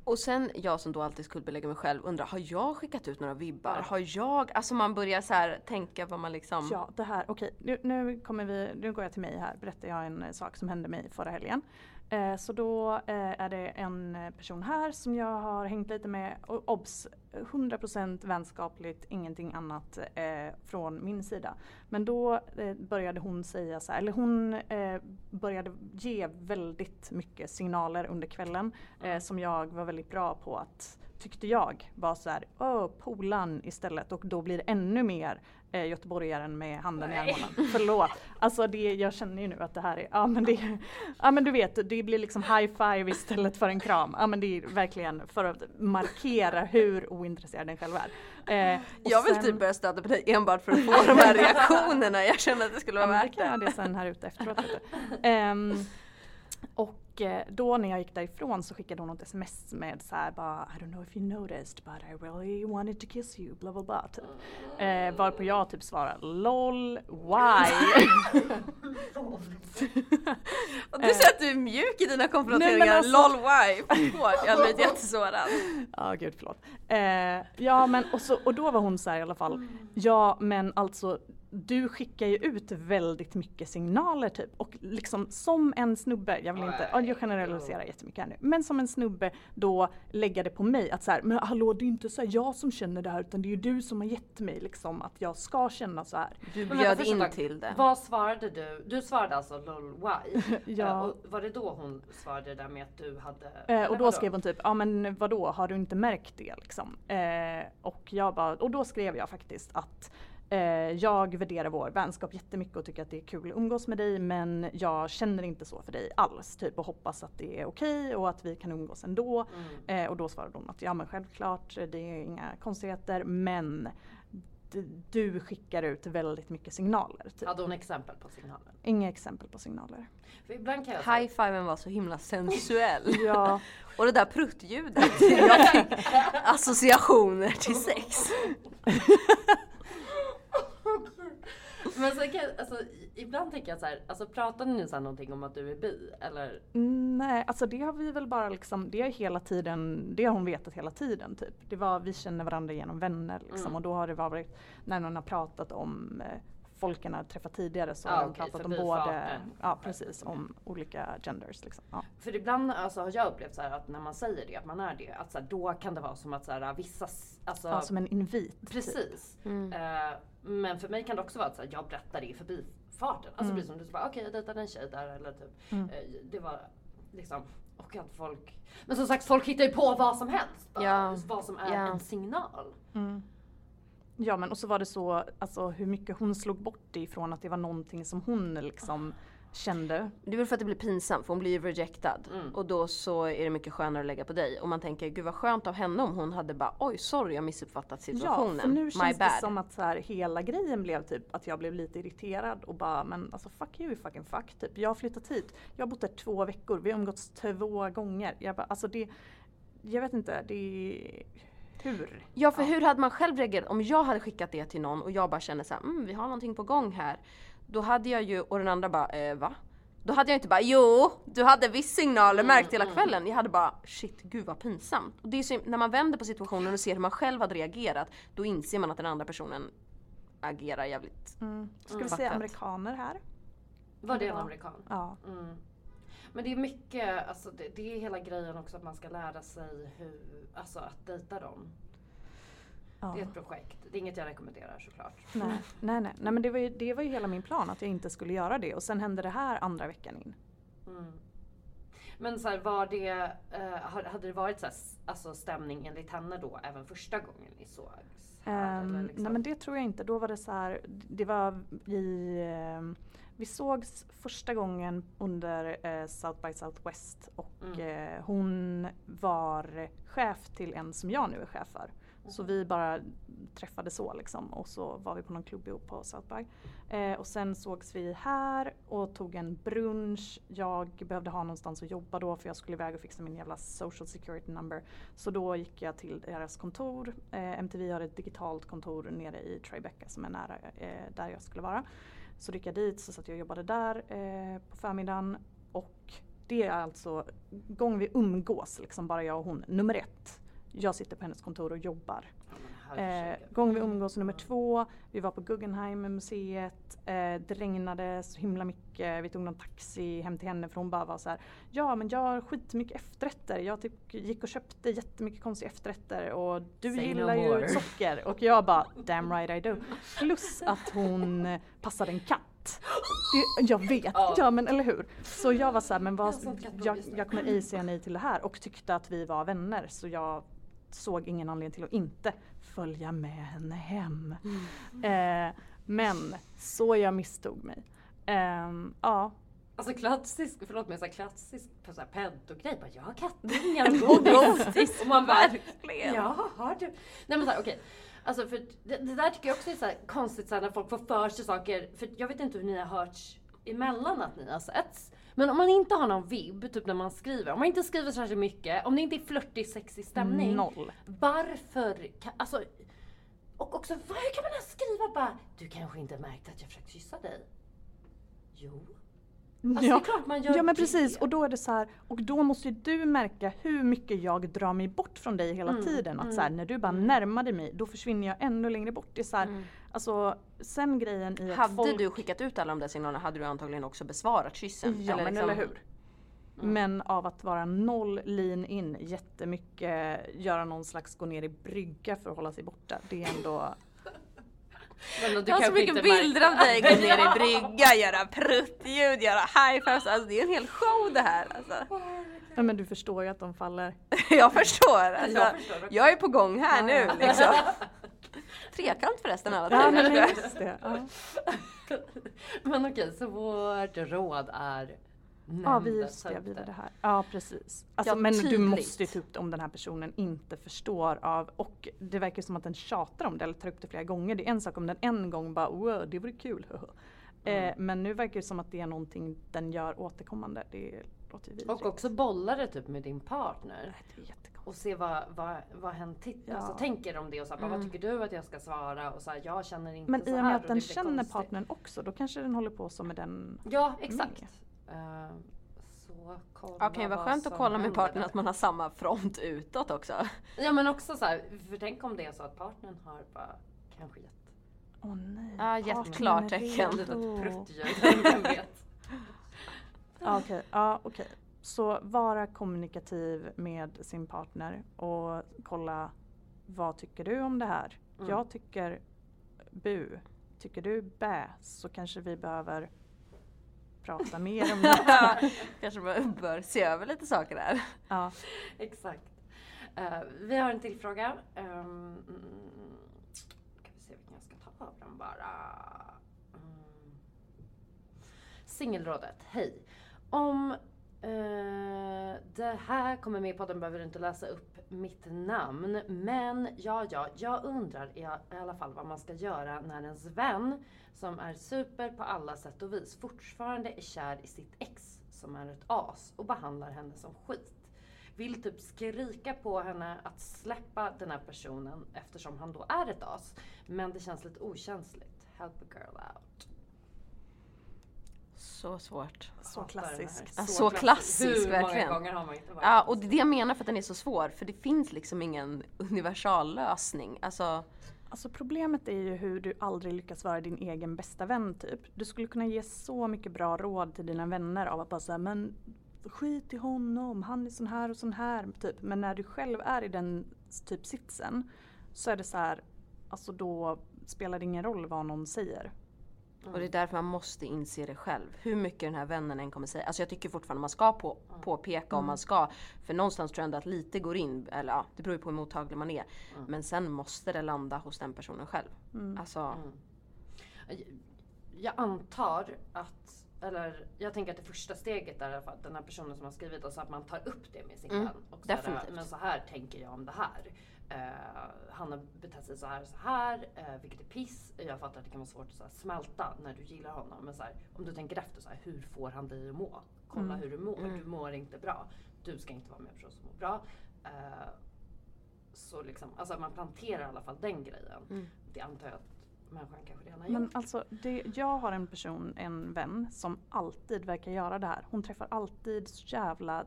Och sen jag som då alltid skuldbelägger mig själv undrar, har jag skickat ut några vibbar? Ja. Har jag, alltså man börjar så här tänka vad man liksom... Ja, det här, okej, nu, nu kommer vi, nu går jag till mig här, berättar jag en eh, sak som hände mig förra helgen. Eh, så då eh, är det en person här som jag har hängt lite med. Och obs! 100% vänskapligt, ingenting annat eh, från min sida. Men då eh, började hon säga så här, eller hon eh, började ge väldigt mycket signaler under kvällen eh, som jag var väldigt bra på att tyckte jag var så här, polan istället och då blir det ännu mer eh, göteborgaren med handen i armarna. Förlåt. Alltså det, jag känner ju nu att det här är, ja men det, ja men du vet, det blir liksom high five istället för en kram. Ja men det är verkligen för att markera hur ointresserad den själv är. Eh, jag vill sen, typ börja stöta på dig enbart för att få de här reaktionerna. Jag känner att det skulle vara värt det. Det sen här ute efteråt. Um, och Eh, då när jag gick därifrån så skickade hon något sms med så här bara I don't know if you noticed but I really wanted to kiss you bla bla bla typ. Eh, varpå jag typ svarar LOL why? och du säger att du är mjuk i dina konfronteringar, alltså, LOL why? Förlåt, jag hade blivit jättesårad. Ja gud förlåt. Eh, ja men och, så, och då var hon så här, i alla fall, ja men alltså du skickar ju ut väldigt mycket signaler typ och liksom som en snubbe, jag vill inte, jag generaliserar jättemycket här nu, men som en snubbe då lägga det på mig att så här, men hallå det är inte så jag som känner det här utan det är ju du som har gett mig liksom att jag ska känna så här. Du bjöd in till det. Vad svarade du? Du svarade alltså LOL why? ja. Uh, och var det då hon svarade det där med att du hade? Uh, och då skrev hon typ, ja men vadå har du inte märkt det liksom? Uh, och jag bara, och då skrev jag faktiskt att Eh, jag värderar vår vänskap jättemycket och tycker att det är kul att umgås med dig men jag känner inte så för dig alls. Typ och hoppas att det är okej okay och att vi kan umgås ändå. Mm. Eh, och då svarade hon att ja men självklart, det är inga konstigheter men du skickar ut väldigt mycket signaler. Typ. Hade hon exempel på signaler? Inga exempel på signaler. High-fiven var så himla sensuell. ja. Och det där pruttljudet. jag fick associationer till sex. Men så kan, alltså, ibland tänker jag så här, alltså pratade ni så här någonting om att du är bi? Eller? Nej, alltså det har vi väl bara liksom, det har hela tiden, det har hon vetat hela tiden typ. Det var, vi känner varandra genom vänner liksom mm. och då har det varit, när någon har pratat om eh, folken har träffat tidigare så ja, har de okay, pratat om både, ja precis, om olika genders. Liksom. Ja. För ibland alltså, har jag upplevt så att när man säger det, att man är det, att så här, då kan det vara som att så här, vissa... Alltså, ja, som en invit. Typ. Precis. Typ. Mm. Uh, men för mig kan det också vara att så här, jag berättar det i förbifarten. Alltså mm. precis som du sa, okej okay, jag dejtade en tjej där eller typ. Mm. Uh, det var liksom, och att folk... Men som sagt, folk hittar ju på vad som helst. Ja. Vad som är ja. en signal. Mm. Ja men och så var det så, alltså hur mycket hon slog bort det ifrån att det var någonting som hon liksom kände. Det är väl för att det blir pinsamt för hon blir ju rejectad. Mm. Och då så är det mycket skönare att lägga på dig. Och man tänker gud vad skönt av henne om hon hade bara oj sorry jag missuppfattat situationen. Ja för nu känns det som att så här, hela grejen blev typ att jag blev lite irriterad och bara men alltså fuck you fucking fuck typ. Jag har flyttat hit. Jag har bott här två veckor. Vi har umgåtts två gånger. Jag bara alltså det jag vet inte, det är hur? Ja för ja. hur hade man själv reagerat om jag hade skickat det till någon och jag bara känner såhär, mm, vi har någonting på gång här. Då hade jag ju, och den andra bara, eh, va? Då hade jag inte bara jo, du hade viss signaler mm, märkt hela mm. kvällen. Jag hade bara shit, gud vad pinsamt. Och det är så, när man vänder på situationen och ser hur man själv hade reagerat, då inser man att den andra personen agerar jävligt mm. Ska vi säga amerikaner här? Var det en amerikan? Ja. Mm. Men det är mycket, alltså det, det, är hela grejen också att man ska lära sig hur, alltså att dejta dem. Ja. Det är ett projekt. Det är inget jag rekommenderar såklart. Nej, nej, nej. nej men det var, ju, det var ju hela min plan att jag inte skulle göra det och sen hände det här andra veckan in. Mm. Men så här, var det, uh, hade det varit så här, alltså stämning enligt henne då även första gången ni sågs? Um, liksom? Nej men det tror jag inte. Då var det så här, det var i uh, vi sågs första gången under eh, South by Southwest och mm. eh, hon var chef till en som jag nu är chef för. Mm. Så vi bara träffades så liksom och så var vi på någon klubb ihop på South by. Eh, och sen sågs vi här och tog en brunch. Jag behövde ha någonstans att jobba då för jag skulle iväg och fixa min jävla social security number. Så då gick jag till deras kontor. Eh, MTV har ett digitalt kontor nere i Tribeca som är nära eh, där jag skulle vara. Så gick jag dit så satt jag och jobbade där eh, på förmiddagen. Och det är alltså gång vi umgås, liksom bara jag och hon, nummer ett. Jag sitter på hennes kontor och jobbar. Eh, gång vi umgås nummer två, vi var på Guggenheim museet, eh, det regnade så himla mycket, vi tog någon taxi hem till henne för hon bara var så här, ja men jag har skitmycket efterrätter, jag typ gick och köpte jättemycket konstiga efterrätter och du Say no gillar ju more. socker och jag bara damn right I do. Plus att hon passade en katt. Det, jag vet, ja. men eller hur. Så jag var så här, men vad, jag, jag kommer ej säga nej till det här och tyckte att vi var vänner så jag såg ingen anledning till att inte följa med henne hem. Eh, men så jag misstog mig. Ehm, ja, Alltså klassisk, förlåt men så här klassisk så här pedo-grej. Bara, jag har kattungar och godis. och man bara, Verkligen. ja har du? Nej men såhär okej. Alltså för det, det där tycker jag också är så här konstigt så här, när folk får för sig saker. För jag vet inte hur ni har hört emellan att ni har setts. Men om man inte har någon vibb, typ när man skriver. Om man inte skriver särskilt mycket. Om det inte är flörtig, sexig stämning. noll. Varför? Kan, alltså, och också, hur kan man ens skriva bara Du kanske inte märkte att jag försökte kyssa dig? Jo. Alltså, det är klart man gör ja men det. precis och då är det så här, och då måste ju du märka hur mycket jag drar mig bort från dig hela Mm, tiden. Att så här, när du bara närmar dig mig då försvinner jag ännu längre bort. Det är så här, Mm. alltså sen grejen i att Hade folk... du skickat ut alla de där signalerna hade du antagligen också besvarat kyssen. Ja men liksom- eller hur. Men av att vara noll lean in, jättemycket göra någon slags gå ner i brygga för att hålla sig borta. Det är ändå... Men du Jag har så mycket bilder av dig, gå ner i brygga, göra pruttljud, göra high fives. Alltså det är en hel show det här. Alltså. Ja, men du förstår ju att de faller. Jag förstår. Alltså, Jag förstår jag är på gång här nu liksom. Trekant förresten alla Ja men just det. Ja. Men okej, så vårt råd är Ja, vi, just det, vi det här. Ja, precis. Alltså, Ja, men du tydligt. måste ju ta upp det om den här personen inte förstår av, och det verkar som att den tjatar om det eller tar upp det flera gånger. Det är en sak om den en gång bara wow, det vore kul. Mm. eh, men nu verkar det som att det är någonting den gör återkommande. Det låter vidrigt. Och också bolla det typ med din partner. Jättekonstigt. Och se vad, vad, vad hen titt- Ja. alltså, tänker om det och så här, bara, vad tycker du att jag ska svara? Och så här, jag känner inte Men så i och med att den känner konstigt. partnern också, då kanske den håller på så med den. Ja, exakt. Eh, så kolla kan ju vara vad skönt att kolla med partnern att man har samma front utåt också. Ja men också så här, för tänk om det är så att partnern har bara kanske gett Åh nej. Ja, gett partnern är klartecken. ett pruttljud. Vem vet? Ja, Okej, ja, okej. Så vara kommunikativ med sin partner och kolla vad tycker du om det här? Mm. Jag tycker bu. Tycker du bä så kanske vi behöver prata mer om det. Kanske man bör se över lite saker där. Ja. Exakt. Eh, vi har en till fråga. Um, kan vi se vilken jag ska ta av dem bara. Mm. Singelrådet, hej. Om eh, det här kommer med i podden behöver du inte läsa upp mitt namn. Men ja, ja, jag undrar i, alla fall vad man ska göra när ens vän som är super på alla sätt och vis fortfarande är kär i sitt ex som är ett as och behandlar henne som skit. Vill typ skrika på henne att släppa den här personen eftersom han då är ett as. Men det känns lite okänsligt. Help a girl out. Så svårt. Så klassiskt. Ja, så klassisk, Hur verkligen. många gånger har man inte varit Ja, och det är det jag menar för att den är så svår. För det finns liksom ingen universallösning. Alltså, Alltså problemet är ju hur du aldrig lyckas vara din egen bästa vän typ. Du skulle kunna ge så mycket bra råd till dina vänner av att bara säga men skit i honom, han är sån här och sån här typ. Men när du själv är i den typ sitsen så är det så här, alltså då spelar det ingen roll vad någon säger. Och det är därför man måste inse det själv. Hur mycket den här vännen än kommer säga. Alltså jag tycker fortfarande man ska på, påpeka om man ska. För någonstans tror jag ändå att lite går in, eller ja, det beror ju på hur mottaglig man är. Men sen måste det landa hos den personen själv. Alltså, Jag antar att, eller jag tänker att det första steget är i alla fall den här personen som har skrivit, alltså att man tar upp det med sin Mm, vän. Och så här, definitivt. men så här tänker jag om det här. Eh, han har betett sig så här så här, uh, vilket är piss. Jag fattar att det kan vara svårt att så här, smälta när du gillar honom. Men så här, om du tänker efter, så här, hur får han dig att må? Kolla hur du mår. Mm. Du mår inte bra. Du ska inte vara med en person som mår bra. Eh, så liksom, alltså man planterar i alla fall den grejen. Mm. Det antar jag att människan kanske redan har Men gjort. alltså, det, jag har en person, en vän, som alltid verkar göra det här. Hon träffar alltid så jävla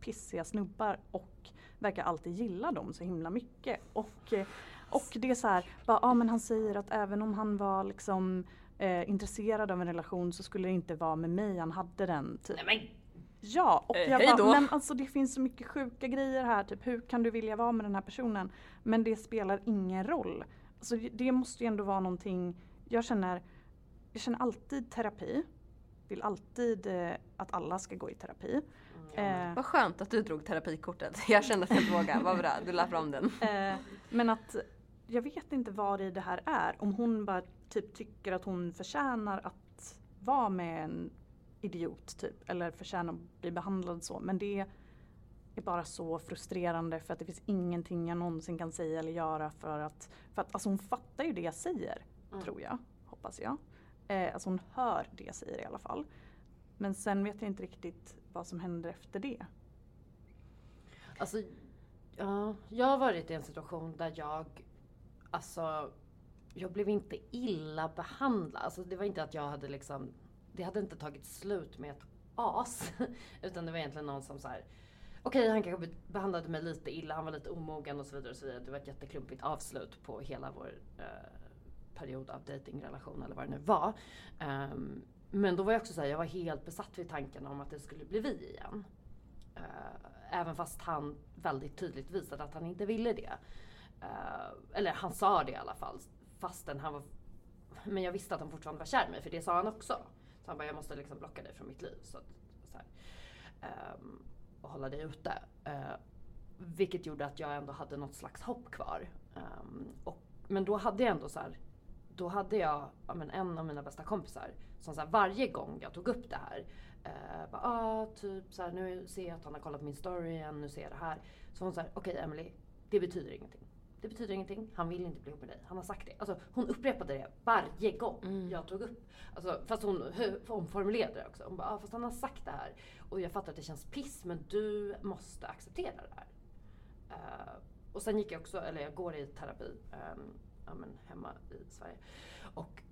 pissiga snubbar och verkar alltid gilla dem så himla mycket. Och eh, Och det är så här, bara, ja men han säger att även om han var liksom eh, intresserad av en relation så skulle det inte vara med mig han hade den. Typ. Nej men Ja, och Eh, jag bara, men alltså det finns så mycket sjuka grejer här, typ hur kan du vilja vara med den här personen? Men det spelar ingen roll. Alltså det måste ju ändå vara någonting, jag känner, jag känner alltid terapi. Vill alltid eh, att alla ska gå i terapi. Eh, Vad skönt att du drog terapikortet. Jag kände att jag inte vågade. Vad bra, du la fram den. Eh, men att jag vet inte vad i det här är. Om hon bara typ tycker att hon förtjänar att vara med en idiot typ. Eller förtjänar att bli behandlad så. Men det är bara så frustrerande för att det finns ingenting jag någonsin kan säga eller göra för att, för att alltså hon fattar ju det jag säger. Tror jag, hoppas jag. Eh, alltså hon hör det jag säger i alla fall. Men sen vet jag inte riktigt vad som händer efter det. Alltså, ja, jag har varit i en situation där jag, alltså, jag blev inte illa behandlad. Alltså det var inte att jag hade liksom, det hade inte tagit slut med ett as. Utan det var egentligen någon som så här. Okej, han kanske behandlade mig lite illa, han var lite omogen och så vidare. Och så vidare. Det var ett jätteklumpigt avslut på hela vår eh, period av datingrelation eller vad det nu var. Um, men då var jag också såhär, jag var helt besatt vid tanken om att det skulle bli vi igen. Eh, även fast han väldigt tydligt visade att han inte ville det. Eh, eller han sa det i alla fall. Fastän han var... Men jag visste att han fortfarande var kär i mig för det sa han också. Så han bara, jag måste liksom blocka dig från mitt liv. Så, att- så här. Ehm, och hålla dig ute. Eh, vilket gjorde att jag ändå hade något slags hopp kvar. Ehm, och, men då hade jag ändå så här, då hade jag ja, men en av mina bästa kompisar som så här, varje gång jag tog upp det här. Eh, bara, ah, typ så här, nu ser jag att han har kollat min story igen, nu ser jag det här. Så hon sa, okej Emily, det betyder ingenting. Det betyder ingenting, han vill inte bli ihop med dig. Han har sagt det. Alltså, hon upprepade det varje gång jag tog upp. Alltså, fast hon omformulerade det också. Hon bara, ah, fast han har sagt det här. Och jag fattar att det känns piss men du måste acceptera det här. Eh, och sen gick jag också, eller jag går i terapi ehm, ja, men hemma i Sverige. Och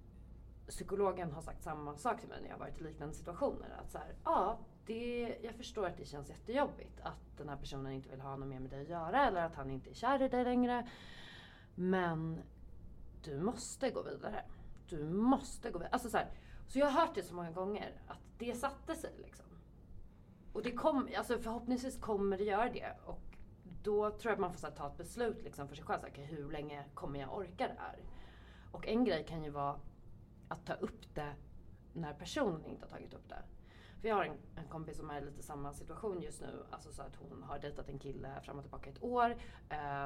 psykologen har sagt samma sak till mig när jag har varit i liknande situationer. Att så här, ja, det, jag förstår att det känns jättejobbigt att den här personen inte vill ha något mer med dig att göra eller att han inte är kär i dig längre. Men du måste gå vidare. Du måste gå vidare. Alltså så, här, så jag har hört det så många gånger att det satte sig liksom. Och det kom, alltså förhoppningsvis kommer det göra det. Och då tror jag att man får så här, ta ett beslut liksom för sig själv. Så här, okay, hur länge kommer jag orka det här? Och en grej kan ju vara att ta upp det när personen inte har tagit upp det. För jag har en, en kompis som är i lite samma situation just nu. Alltså så att hon har dejtat en kille fram och tillbaka ett år.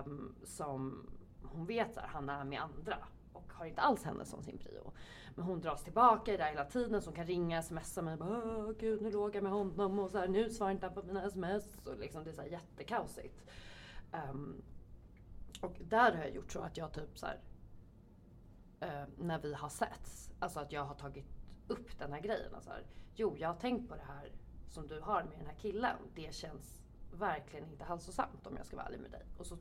Um, som hon vet att han är med andra. Och har inte alls henne som sin prio. Men hon dras tillbaka i det här hela tiden. Så hon kan ringa, smsa mig. Bara, Åh, gud nu låg jag med honom. Och så här, nu svarar inte han på mina sms. Och liksom, det är så här jättekaosigt. Um, och där har jag gjort så att jag typ så här, uh, när vi har setts. Alltså att jag har tagit upp den här grejen. Alltså här, jo, jag har tänkt på det här som du har med den här killen. Det känns verkligen inte hälsosamt om jag ska vara ärlig med dig. Och så,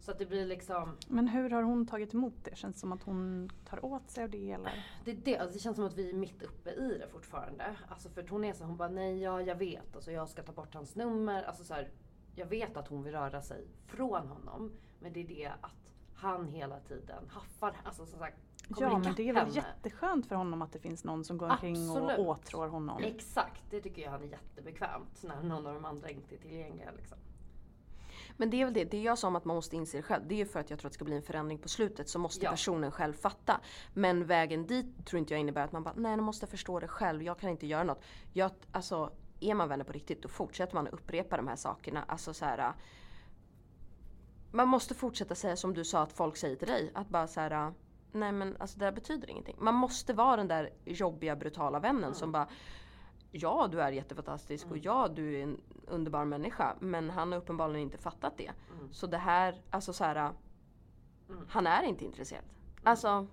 så att det blir liksom, Men hur har hon tagit emot det? Känns det som att hon tar åt sig av det eller? det, det, alltså det känns som att vi är mitt uppe i det fortfarande. Alltså för hon är så, hon bara nej, ja jag vet. Alltså jag ska ta bort hans nummer. Alltså så här, jag vet att hon vill röra sig från honom. Men det är det att han hela tiden haffar, alltså som sagt, Ja men det är väl henne. jätteskönt för honom att det finns någon som går omkring och åtrår honom. Exakt, det tycker jag han är jättebekvämt när någon av de andra inte är tillgängliga. Liksom. Men det är väl det, det jag sa om att man måste inse det själv. Det är ju för att jag tror att det ska bli en förändring på slutet. Så måste Ja. personen själv fatta. Men vägen dit tror inte jag innebär att man bara, nej nu måste jag förstå det själv. Jag kan inte göra något. Jag, alltså, är man vänner på riktigt då fortsätter man att upprepa de här sakerna. Alltså så här. Man måste fortsätta säga som du sa att folk säger till dig. Att bara så här. Nej men alltså det där betyder ingenting. Man måste vara den där jobbiga brutala vännen som bara Ja du är jättefantastisk och ja du är en underbar människa. Men han har uppenbarligen inte fattat det. Så det här, alltså så här. Han är inte intresserad. Alltså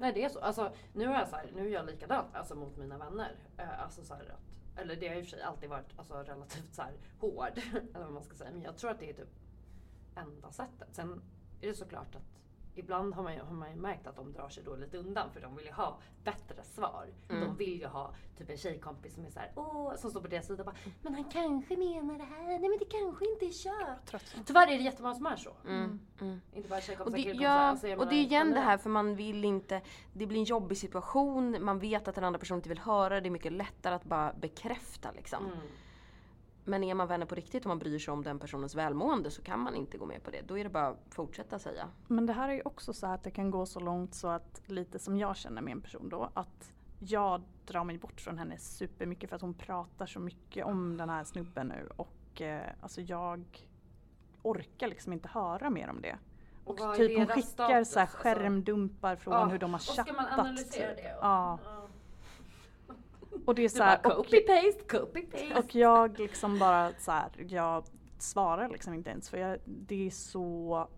Nej det är så. Alltså, nu, är jag så här, nu är jag likadan alltså, mot mina vänner. Eh, alltså, så här, att, eller det har i och för sig alltid varit alltså, relativt så här, hård. eller vad man ska säga. Men jag tror att det är typ enda sättet. Sen är det såklart att ibland har man, ju, har man ju märkt att de drar sig då lite undan för de vill ju ha bättre svar. Mm. De vill ju ha typ en tjejkompis som är såhär, åh, som står på deras sida och bara, men han kanske menar det här, nej men det kanske inte är kört. Tyvärr är det jättemånga som är så. Mm. Mm. Inte bara Och tjejkompisar, det, killkompisar. ja, Alltså, och det är igen det här för man vill inte, det blir en jobbig situation, man vet att den andra personen inte vill höra, det är mycket lättare att bara bekräfta liksom. Men är man vänner på riktigt och man bryr sig om den personens välmående så kan man inte gå med på det. Då är det bara att fortsätta säga. Men det här är ju också så att det kan gå så långt så att lite som jag känner med en person då att jag drar mig bort från henne supermycket för att hon pratar så mycket om den här snubben nu och eh, alltså jag orkar liksom inte höra mer om det. Och, är typ hon skickar status, så här alltså? skärmdumpar från Ja, hur de har och ska man chattat. analysera typ. det? Och, Ja. Och det är Du så här, copy-paste, copy-paste. och jag liksom bara så här, jag svarar liksom inte ens för jag, det är så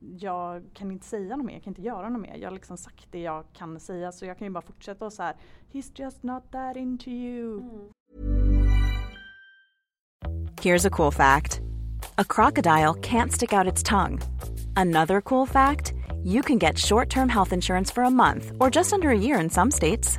jag kan inte säga något mer, jag kan inte göra något mer. Jag har liksom sagt det jag kan säga så jag kan ju bara fortsätta och så här He's just not that into you. Here's a cool fact a crocodile can't stick out its tongue. Another cool fact you can get short term health insurance for a month or just under a year in some states.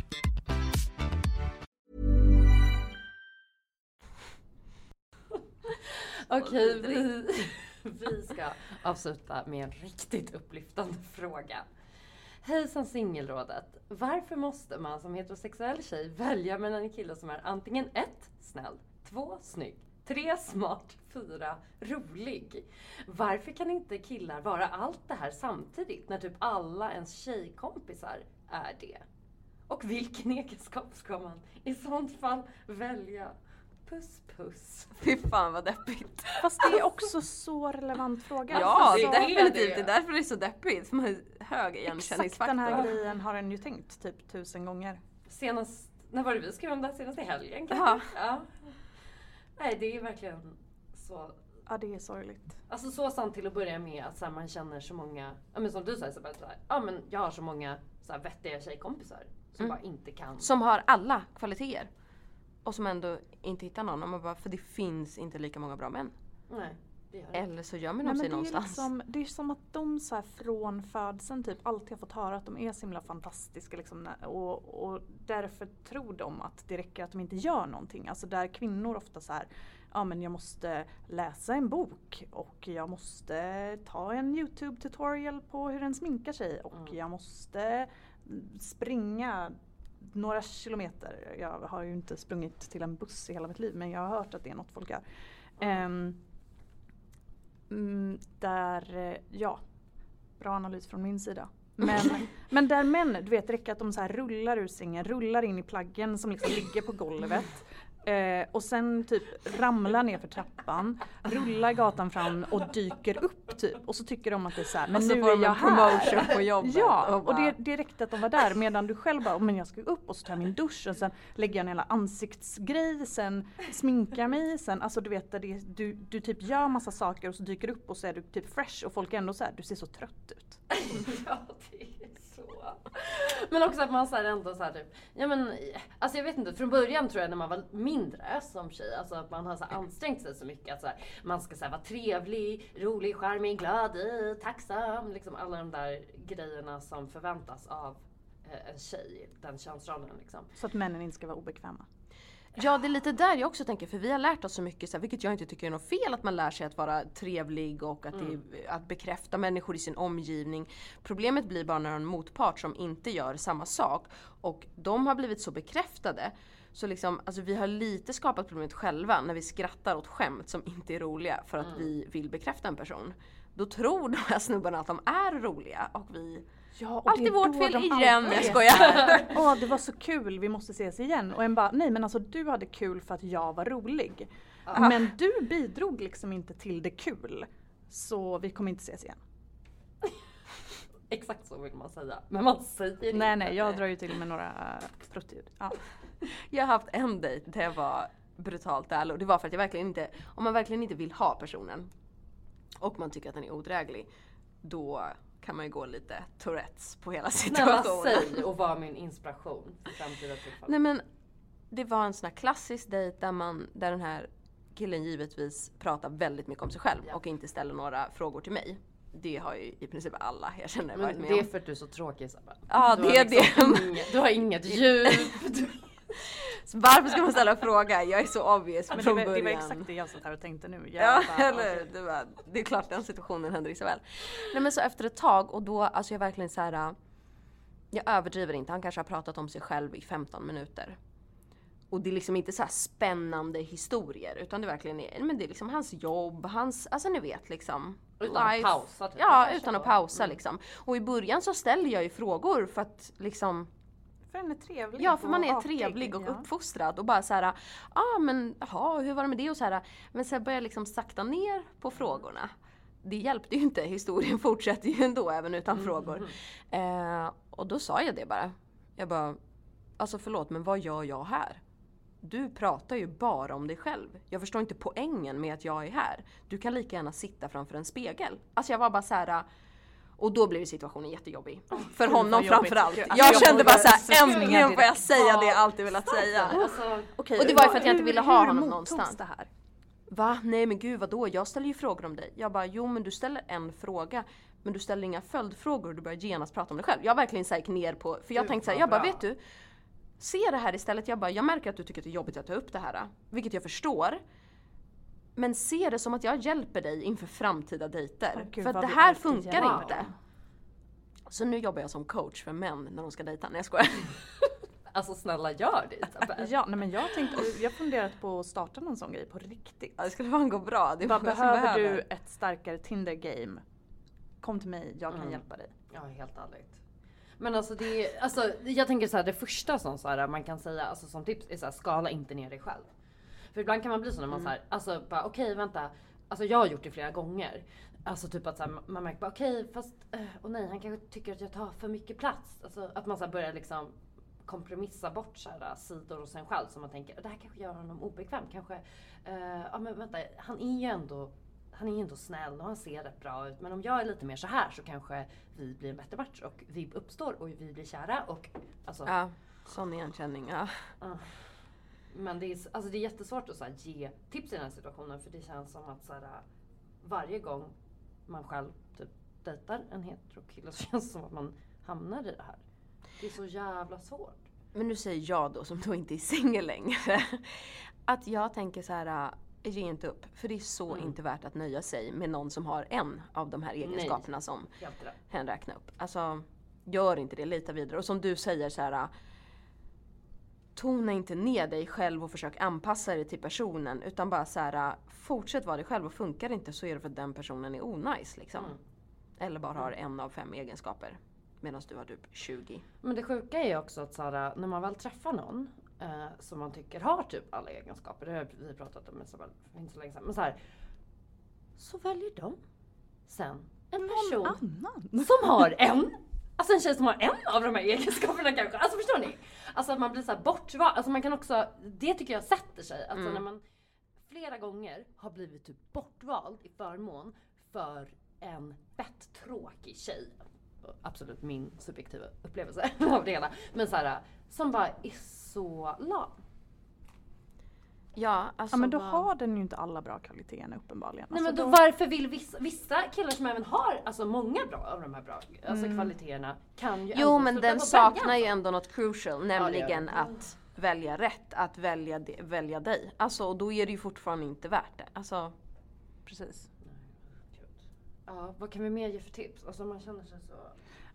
Okej, vi, vi ska avsluta med en riktigt upplyftande fråga. Hejsan singelrådet. Varför måste man som heterosexuell tjej välja mellan en kille som är antingen ett, snäll, två, snygg, tre, smart, fyra, rolig? Varför kan inte killar vara allt det här samtidigt när typ alla ens tjejkompisar är det? Och vilken egenskap ska man i sånt fall välja? Puss puss. Fy fan vad deppigt. Fast det är också så relevant fråga. Ja, Alltså, det är definitivt. det. Det är därför det är så deppigt. För man har hög Exakt igenkänningsfaktor. den här grejen har en ju tänkt typ tusen gånger. Senast, när var det vi skrev om det? här? Senast i helgen kanske? Ja. Nej, det är verkligen så. Ja det är sorgligt. Alltså så sant till att börja med att så här, man känner så många, ja men som du säger Isabel, så här, ja men jag har så många så här, vettiga tjejkompisar som bara inte kan. Som har alla kvaliteter. Och som ändå inte hittar någon. Och man bara, för det finns inte lika många bra män. Nej. Eller så gömmer Nej, de sig men det, är någonstans. liksom, det är som att de så här från födseln typ alltid har fått höra att de är så himla fantastiska liksom, och, och därför tror de att det räcker att de inte gör någonting. Alltså där kvinnor ofta så här, ja men jag måste läsa en bok och jag måste ta en YouTube tutorial på hur en sminkar sig och Mm. jag måste springa några kilometer. Jag har ju inte sprungit till en buss i hela mitt liv men jag har hört att det är något folk gör. Ehm, mm, där, ja, bra analys från min sida. Men, men där män, du vet, det räcker att de så rullar ur sängen, rullar in i plaggen som liksom ligger på golvet. Eh, och sen typ ramlar ner för trappan, rullar gatan fram och dyker upp typ. Och så tycker de att det är så här, men Och så nu får är jag en här. promotion på jobbet Ja, och och det, det räckte att de var där medan du själv bara, "Oh, men jag ska upp och så tar jag min dusch och sen lägger jag en hela ansiktsgrej, sen sminkar mig, sen alltså du vet det, du, du typ gör massa saker och så dyker du upp och så är du typ fresh och folk är ändå så här, du ser så trött ut. ja, det är så. Men också att man så här ändå så här typ, ja men, alltså jag vet inte, från början tror jag när man var mindre som tjej, alltså att man har så ansträngt sig så mycket att så här, man ska så här vara trevlig, rolig, charmig, glad, tacksam, liksom alla de där grejerna som förväntas av eh, en tjej, den könsrollen liksom. Så att männen inte ska vara obekväma. Ja det är lite där jag också tänker för vi har lärt oss så mycket, så här, vilket jag inte tycker är något fel att man lär sig att vara trevlig och att, det, att bekräfta människor i sin omgivning. Problemet blir bara när en motpart som inte gör samma sak och de har blivit så bekräftade Så liksom, alltså vi har lite skapat problemet själva när vi skrattar åt skämt som inte är roliga för att Mm. vi vill bekräfta en person. Då tror de här snubbarna att de är roliga och vi... Ja, och Allt det är vårt fel igen, alltid jag skojar. Åh det var så kul, vi måste ses igen. Och en bara, nej men alltså du hade kul för att jag var rolig. Men du bidrog liksom inte till det kul. Så vi kommer inte ses igen. Exakt så vill man säga. Men man säger Nej inte nej, jag det. drar ju till med några uh, pruttljud. Ja. Jag har haft en dejt där jag var brutalt ärlig och det var för att jag verkligen inte, om man verkligen inte vill ha personen och man tycker att den är odräglig, då kan man ju gå lite Tourettes på hela situationen. säg och var min inspiration för framtida tillfällen. Nej men det var en sån här klassisk dejt där man, där den här killen givetvis pratar väldigt mycket om sig själv Ja. och inte ställer några frågor till mig. Det har ju i princip alla jag känner varit Men med det är om. för att du är så tråkig Isabel. Ja, Du det är liksom det. Inget, du har inget djup. Så varför ska man ställa en fråga? Jag är så obvious Men det, från var, början. det var exakt det jag satt här och tänkte nu. Jag Ja, eller det, var, det är klart den situationen händer Isabel. Nej men så efter ett tag och då, alltså jag verkligen så här. äh, Jag överdriver inte, han kanske har pratat om sig själv i 15 minuter. Och det är liksom inte så här spännande historier utan det verkligen är, men det är liksom hans jobb, hans, alltså ni vet liksom. Utan att pausa, typ. Ja, utan att pausa Mm. liksom. Och i början så ställer jag ju frågor för att liksom För den är trevlig Ja, för man är artig, trevlig och ja. uppfostrad och bara så här, ja ah, men jaha, hur var det med det och så här. Men sen börjar jag liksom sakta ner på frågorna. Det hjälpte ju inte, historien fortsätter ju ändå även utan frågor. Eh, och då sa jag det bara. Jag bara, alltså förlåt men vad gör jag här? Du pratar ju bara om dig själv. Jag förstår inte poängen med att jag är här. Du kan lika gärna sitta framför en spegel. Alltså jag var bara så här. Och då blev situationen jättejobbig. För gud, honom framförallt. Gud, Jag, alltså, jag kände bara så här, svinga äntligen får jag säga det jag alltid velat säga. Alltså, Okej, Och det var ju för att jag inte ville ha honom någonstans. det här? Va? Nej men gud vadå? Jag ställer ju frågor om dig. Jag bara, jo men du ställer en fråga. Men du ställer inga följdfrågor och du börjar genast prata om dig själv. Jag verkligen så gick ner på, för jag Gud, tänkte så här, vad jag bara vet du. Se det här istället. Jag bara, jag märker att du tycker att det är jobbigt att ta upp det här. Vilket jag förstår. Men se det som att jag hjälper dig inför framtida dejter. Åh, gud, för att det här funkar hjälper inte. Så nu jobbar jag som coach för män när de ska dejta. Nej jag skojar. alltså snälla gör det Isabel. Ja, nej, men jag tänkte, jag har funderat på att starta någon sån grej på riktigt. Ja, det skulle fan gå bra. Det är Vad som behöver du behöver. ett starkare Tinder-game? Kom till mig, jag kan Mm. hjälpa dig. Ja, helt ärligt. Men alltså det är, alltså jag tänker så här, det första som så här, man kan säga alltså, som tips är så här, skala inte ner dig själv. För ibland kan man bli så när man så här, alltså bara okej vänta. Alltså jag har gjort det flera gånger. Alltså typ att så här, man märker bara okej fast, eh, och nej han kanske tycker att jag tar för mycket plats. Alltså att man så börjar liksom kompromissa bort så här, sidor hos en själv som man tänker det här kanske gör honom obekväm. Kanske, eh, ja men vänta han är ju ändå han är ju ändå snäll och han ser rätt bra ut. Men om jag är lite mer så här så kanske vi blir en bättre match och vi uppstår och vi blir kära och alltså. Ja, sån igenkänning. Ja. Men det är, alltså det är jättesvårt att så ge tips i den här situationen för det känns som att så här, varje gång man själv typ dejtar en hetero kille så känns det som att man hamnar i det här. Det är så jävla svårt. Men nu säger jag då som då inte är singel längre. Att jag tänker så här. äh, Ge inte upp. För det är så Mm. inte värt att nöja sig med någon som har en av de här egenskaperna som Helt rätt. hen räknar upp. Alltså, gör inte det, lita vidare. Och som du säger så här. Tona inte ner dig själv och försök anpassa dig till personen. Utan bara så här. Fortsätt vara dig själv och funkar det inte så är det för att den personen är onajs liksom. Mm. Eller bara har en av fem egenskaper. Medan du har typ 20. Men det sjuka är ju också att så här, när man väl träffar någon eh, som man tycker har typ alla egenskaper, det har vi pratat om för inte så länge sedan. Men så här, så väljer de sen en person Annan? som har en. Alltså en tjej som har en av de här egenskaperna kanske. Alltså förstår ni? Alltså att man blir så bortvald. Alltså man kan också, det tycker jag sätter sig. Alltså Mm. när man flera gånger har blivit typ bortvald i förmån för en fett tråkig tjej. Absolut min subjektiva upplevelse av det hela. Men så här, som bara är så lam. Ja, alltså Ja men då vad- har den ju inte alla bra kvaliteterna uppenbarligen. Nej Alltså, men då, varför vill vissa, vissa killar som även har alltså många bra av de här bra alltså kvaliteterna kan ju Jo men den saknar ju ändå något crucial, nämligen den. att välja rätt, att välja, de, välja dig. Alltså och då är det ju fortfarande inte värt det. Alltså, Precis. Ja, vad kan vi mer ge för tips? Alltså man känner sig så...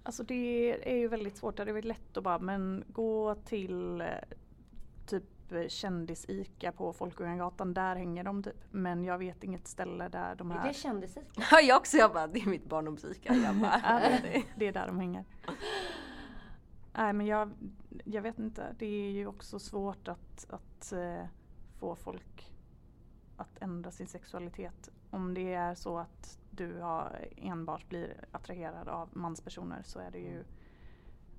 Alltså det är ju väldigt svårt. Det är väldigt lätt att bara men gå till eh, typ kändis-ICA på Folkungagatan, där hänger de typ. Men jag vet inget ställe där de Är här... det kändisik? Ja jag också, jag bara det är mitt Ja, det, det är där de hänger. Nej men jag, jag vet inte, det är ju också svårt att, att eh, få folk att ändra sin sexualitet. Om det är så att du har enbart blir attraherad av manspersoner så är det ju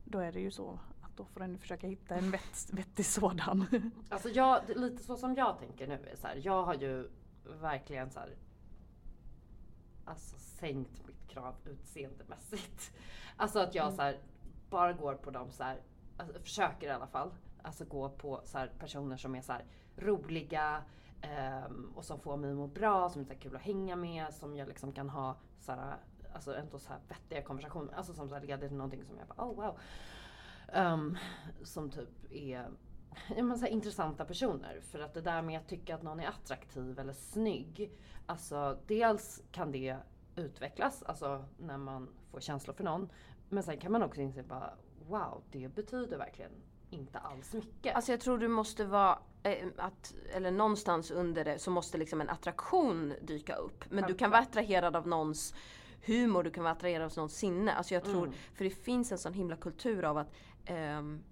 då är det ju så då får den försöka hitta en vett, vettig sådan. Alltså jag, lite så som jag tänker nu är så här, jag har ju verkligen så här, alltså sänkt mitt krav utseendemässigt. Alltså att jag så här, bara går på de så här, alltså, försöker i alla fall, alltså gå på så här, personer som är så roliga ehm, och som får mig att må bra, som är så kul att hänga med, som jag liksom kan ha så här, alltså ändå så här vettiga konversationer, alltså som så här, leder till någonting som jag bara oh wow. Ehm, som typ är ja, men så här, intressanta personer. För att det där med att tycka att någon är attraktiv eller snygg. Alltså dels kan det utvecklas, alltså när man får känslor för någon. Men sen kan man också inse bara wow, det betyder verkligen inte alls mycket. Alltså jag tror du måste vara, eh, att, eller någonstans under det så måste liksom en attraktion dyka upp. Men du kan vara attraherad av någons humor, du kan vara attraherad av någons sinne. Alltså jag tror, för det finns en sån himla kultur av att ehm,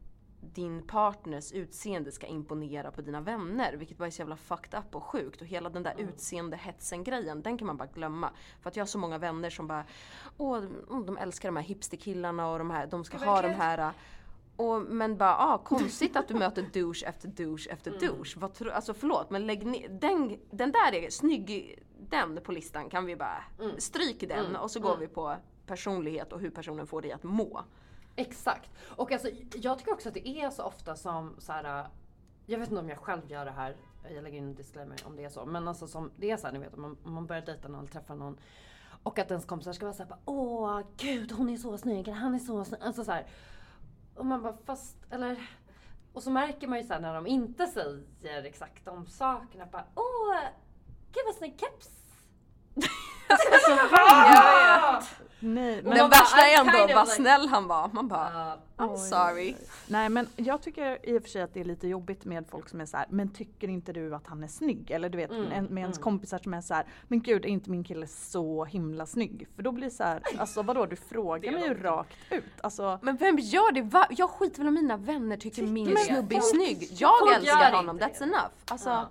din partners utseende ska imponera på dina vänner. Vilket bara är så jävla fucked up och sjukt. Och hela den där utseendehetsen grejen, den kan man bara glömma. För att jag har så många vänner som bara, åh, mm, de älskar de här hipsterkillarna och de här, de ska ha de här och, men bara, ah, konstigt att du möter douche efter douche efter douche. Vad tro, alltså förlåt men lägg ner, den, den där är snygg, den på listan kan vi bara, stryk den och så går vi på personlighet och hur personen får dig att må. Exakt. Och alltså, jag tycker också att det är så ofta som så här. Äh, jag vet inte om jag själv gör det här. Jag lägger in en disclaimer om det är så. Men alltså som det är så här, ni vet om man, om man börjar dejta någon träffar någon. Och att ens kompisar ska vara såhär, åh gud hon är så snygg, eller han är så snygg. Alltså så här. Och man bara, fast, eller. Och så märker man ju sen när de inte säger exakt de sakerna. Bara, åh, gud vad snygg keps. Alltså, Nej, men, Den bara, värsta är I'm ändå kind of vad like- snäll han var. Man bara, Uh, I'm sorry. nej men jag tycker i och för sig att det är lite jobbigt med folk som är så här, men tycker inte du att han är snygg? Eller du vet Mm, med ens mm. kompisar som är så här, men gud är inte min kille så himla snygg? För då blir det så här, alltså vadå du frågar mig ju rakt ut. Alltså, Men vem gör det? Va? Jag skiter väl om mina vänner tycker min snubbe är snygg. Jag älskar honom, that's det. enough. Alltså, Ja.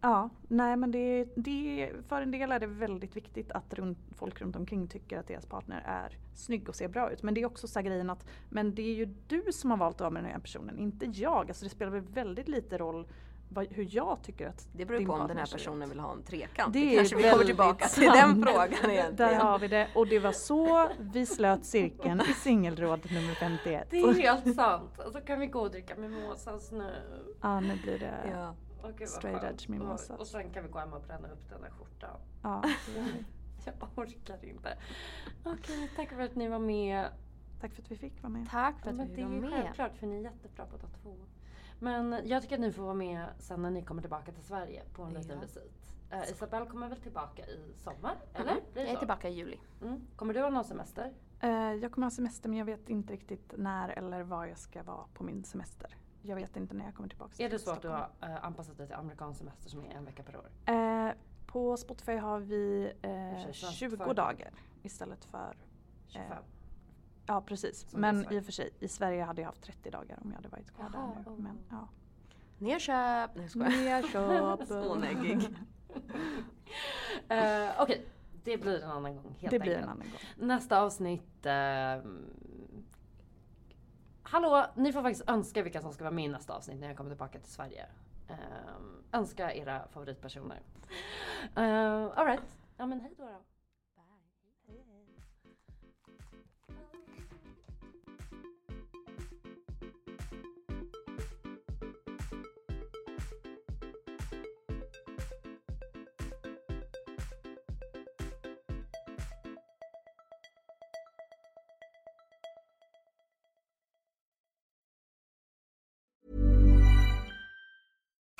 Ja, nej men det, det, för en del är det väldigt viktigt att runt, folk runt omkring tycker att deras partner är snygg och ser bra ut. Men det är också så här grejen att, men det är ju du som har valt att vara med den här personen, inte jag. Alltså det spelar väl väldigt lite roll vad, hur jag tycker att det beror din på om den här personen vill ha en trekant. Det Det, är kanske vi kommer väldigt tillbaka till sant. den frågan Där egentligen. har vi det. Och det var så vi slöt cirkeln i singelråd nummer 51. Det är helt sant. Och så kan vi gå och dricka mimosas nu. Ja, nu blir det... Ja. Vad Straight edge mimosas. Och, och sen kan vi gå hem och bränna upp den där skjortan. Ja, det. Jag orkar inte. Okej, tack för att ni var med. Tack för att vi fick vara med. Tack för att Men vi det är var ju med. självklart för ni är jättebra båda två. Men jag tycker att ni får vara med sen när ni kommer tillbaka till Sverige på en liten Ja. visit. Uh, Isabelle kommer väl tillbaka i sommar? Eller? Mm. Det Jag är så? tillbaka i juli. Mm. Kommer du ha någon semester? Eh, jag kommer ha semester men jag vet inte riktigt när eller var jag ska vara på min semester. Jag vet inte när jag kommer tillbaka Är det så att du har eh, anpassat dig till amerikansk semester som är en vecka per år? Eh, på Spotify har vi eh, för sig, svenskt 20 företag. dagar istället för 25? Ja precis. Som Men i och för sig i Sverige hade jag haft 30 dagar om jag hade varit kvar Jaha, där nu. oh. Men, ja. Nerköp! Nej jag skojar. Nerköp. Så neggig. Eh, Okej, det blir en annan gång helt Det blir enkelt. en annan gång. Nästa avsnitt. Eh, hallå, ni får faktiskt önska vilka som ska vara med i nästa avsnitt när jag kommer tillbaka till Sverige. Um, önska era favoritpersoner. Ehm, uh, Alright, ja men hej då. då.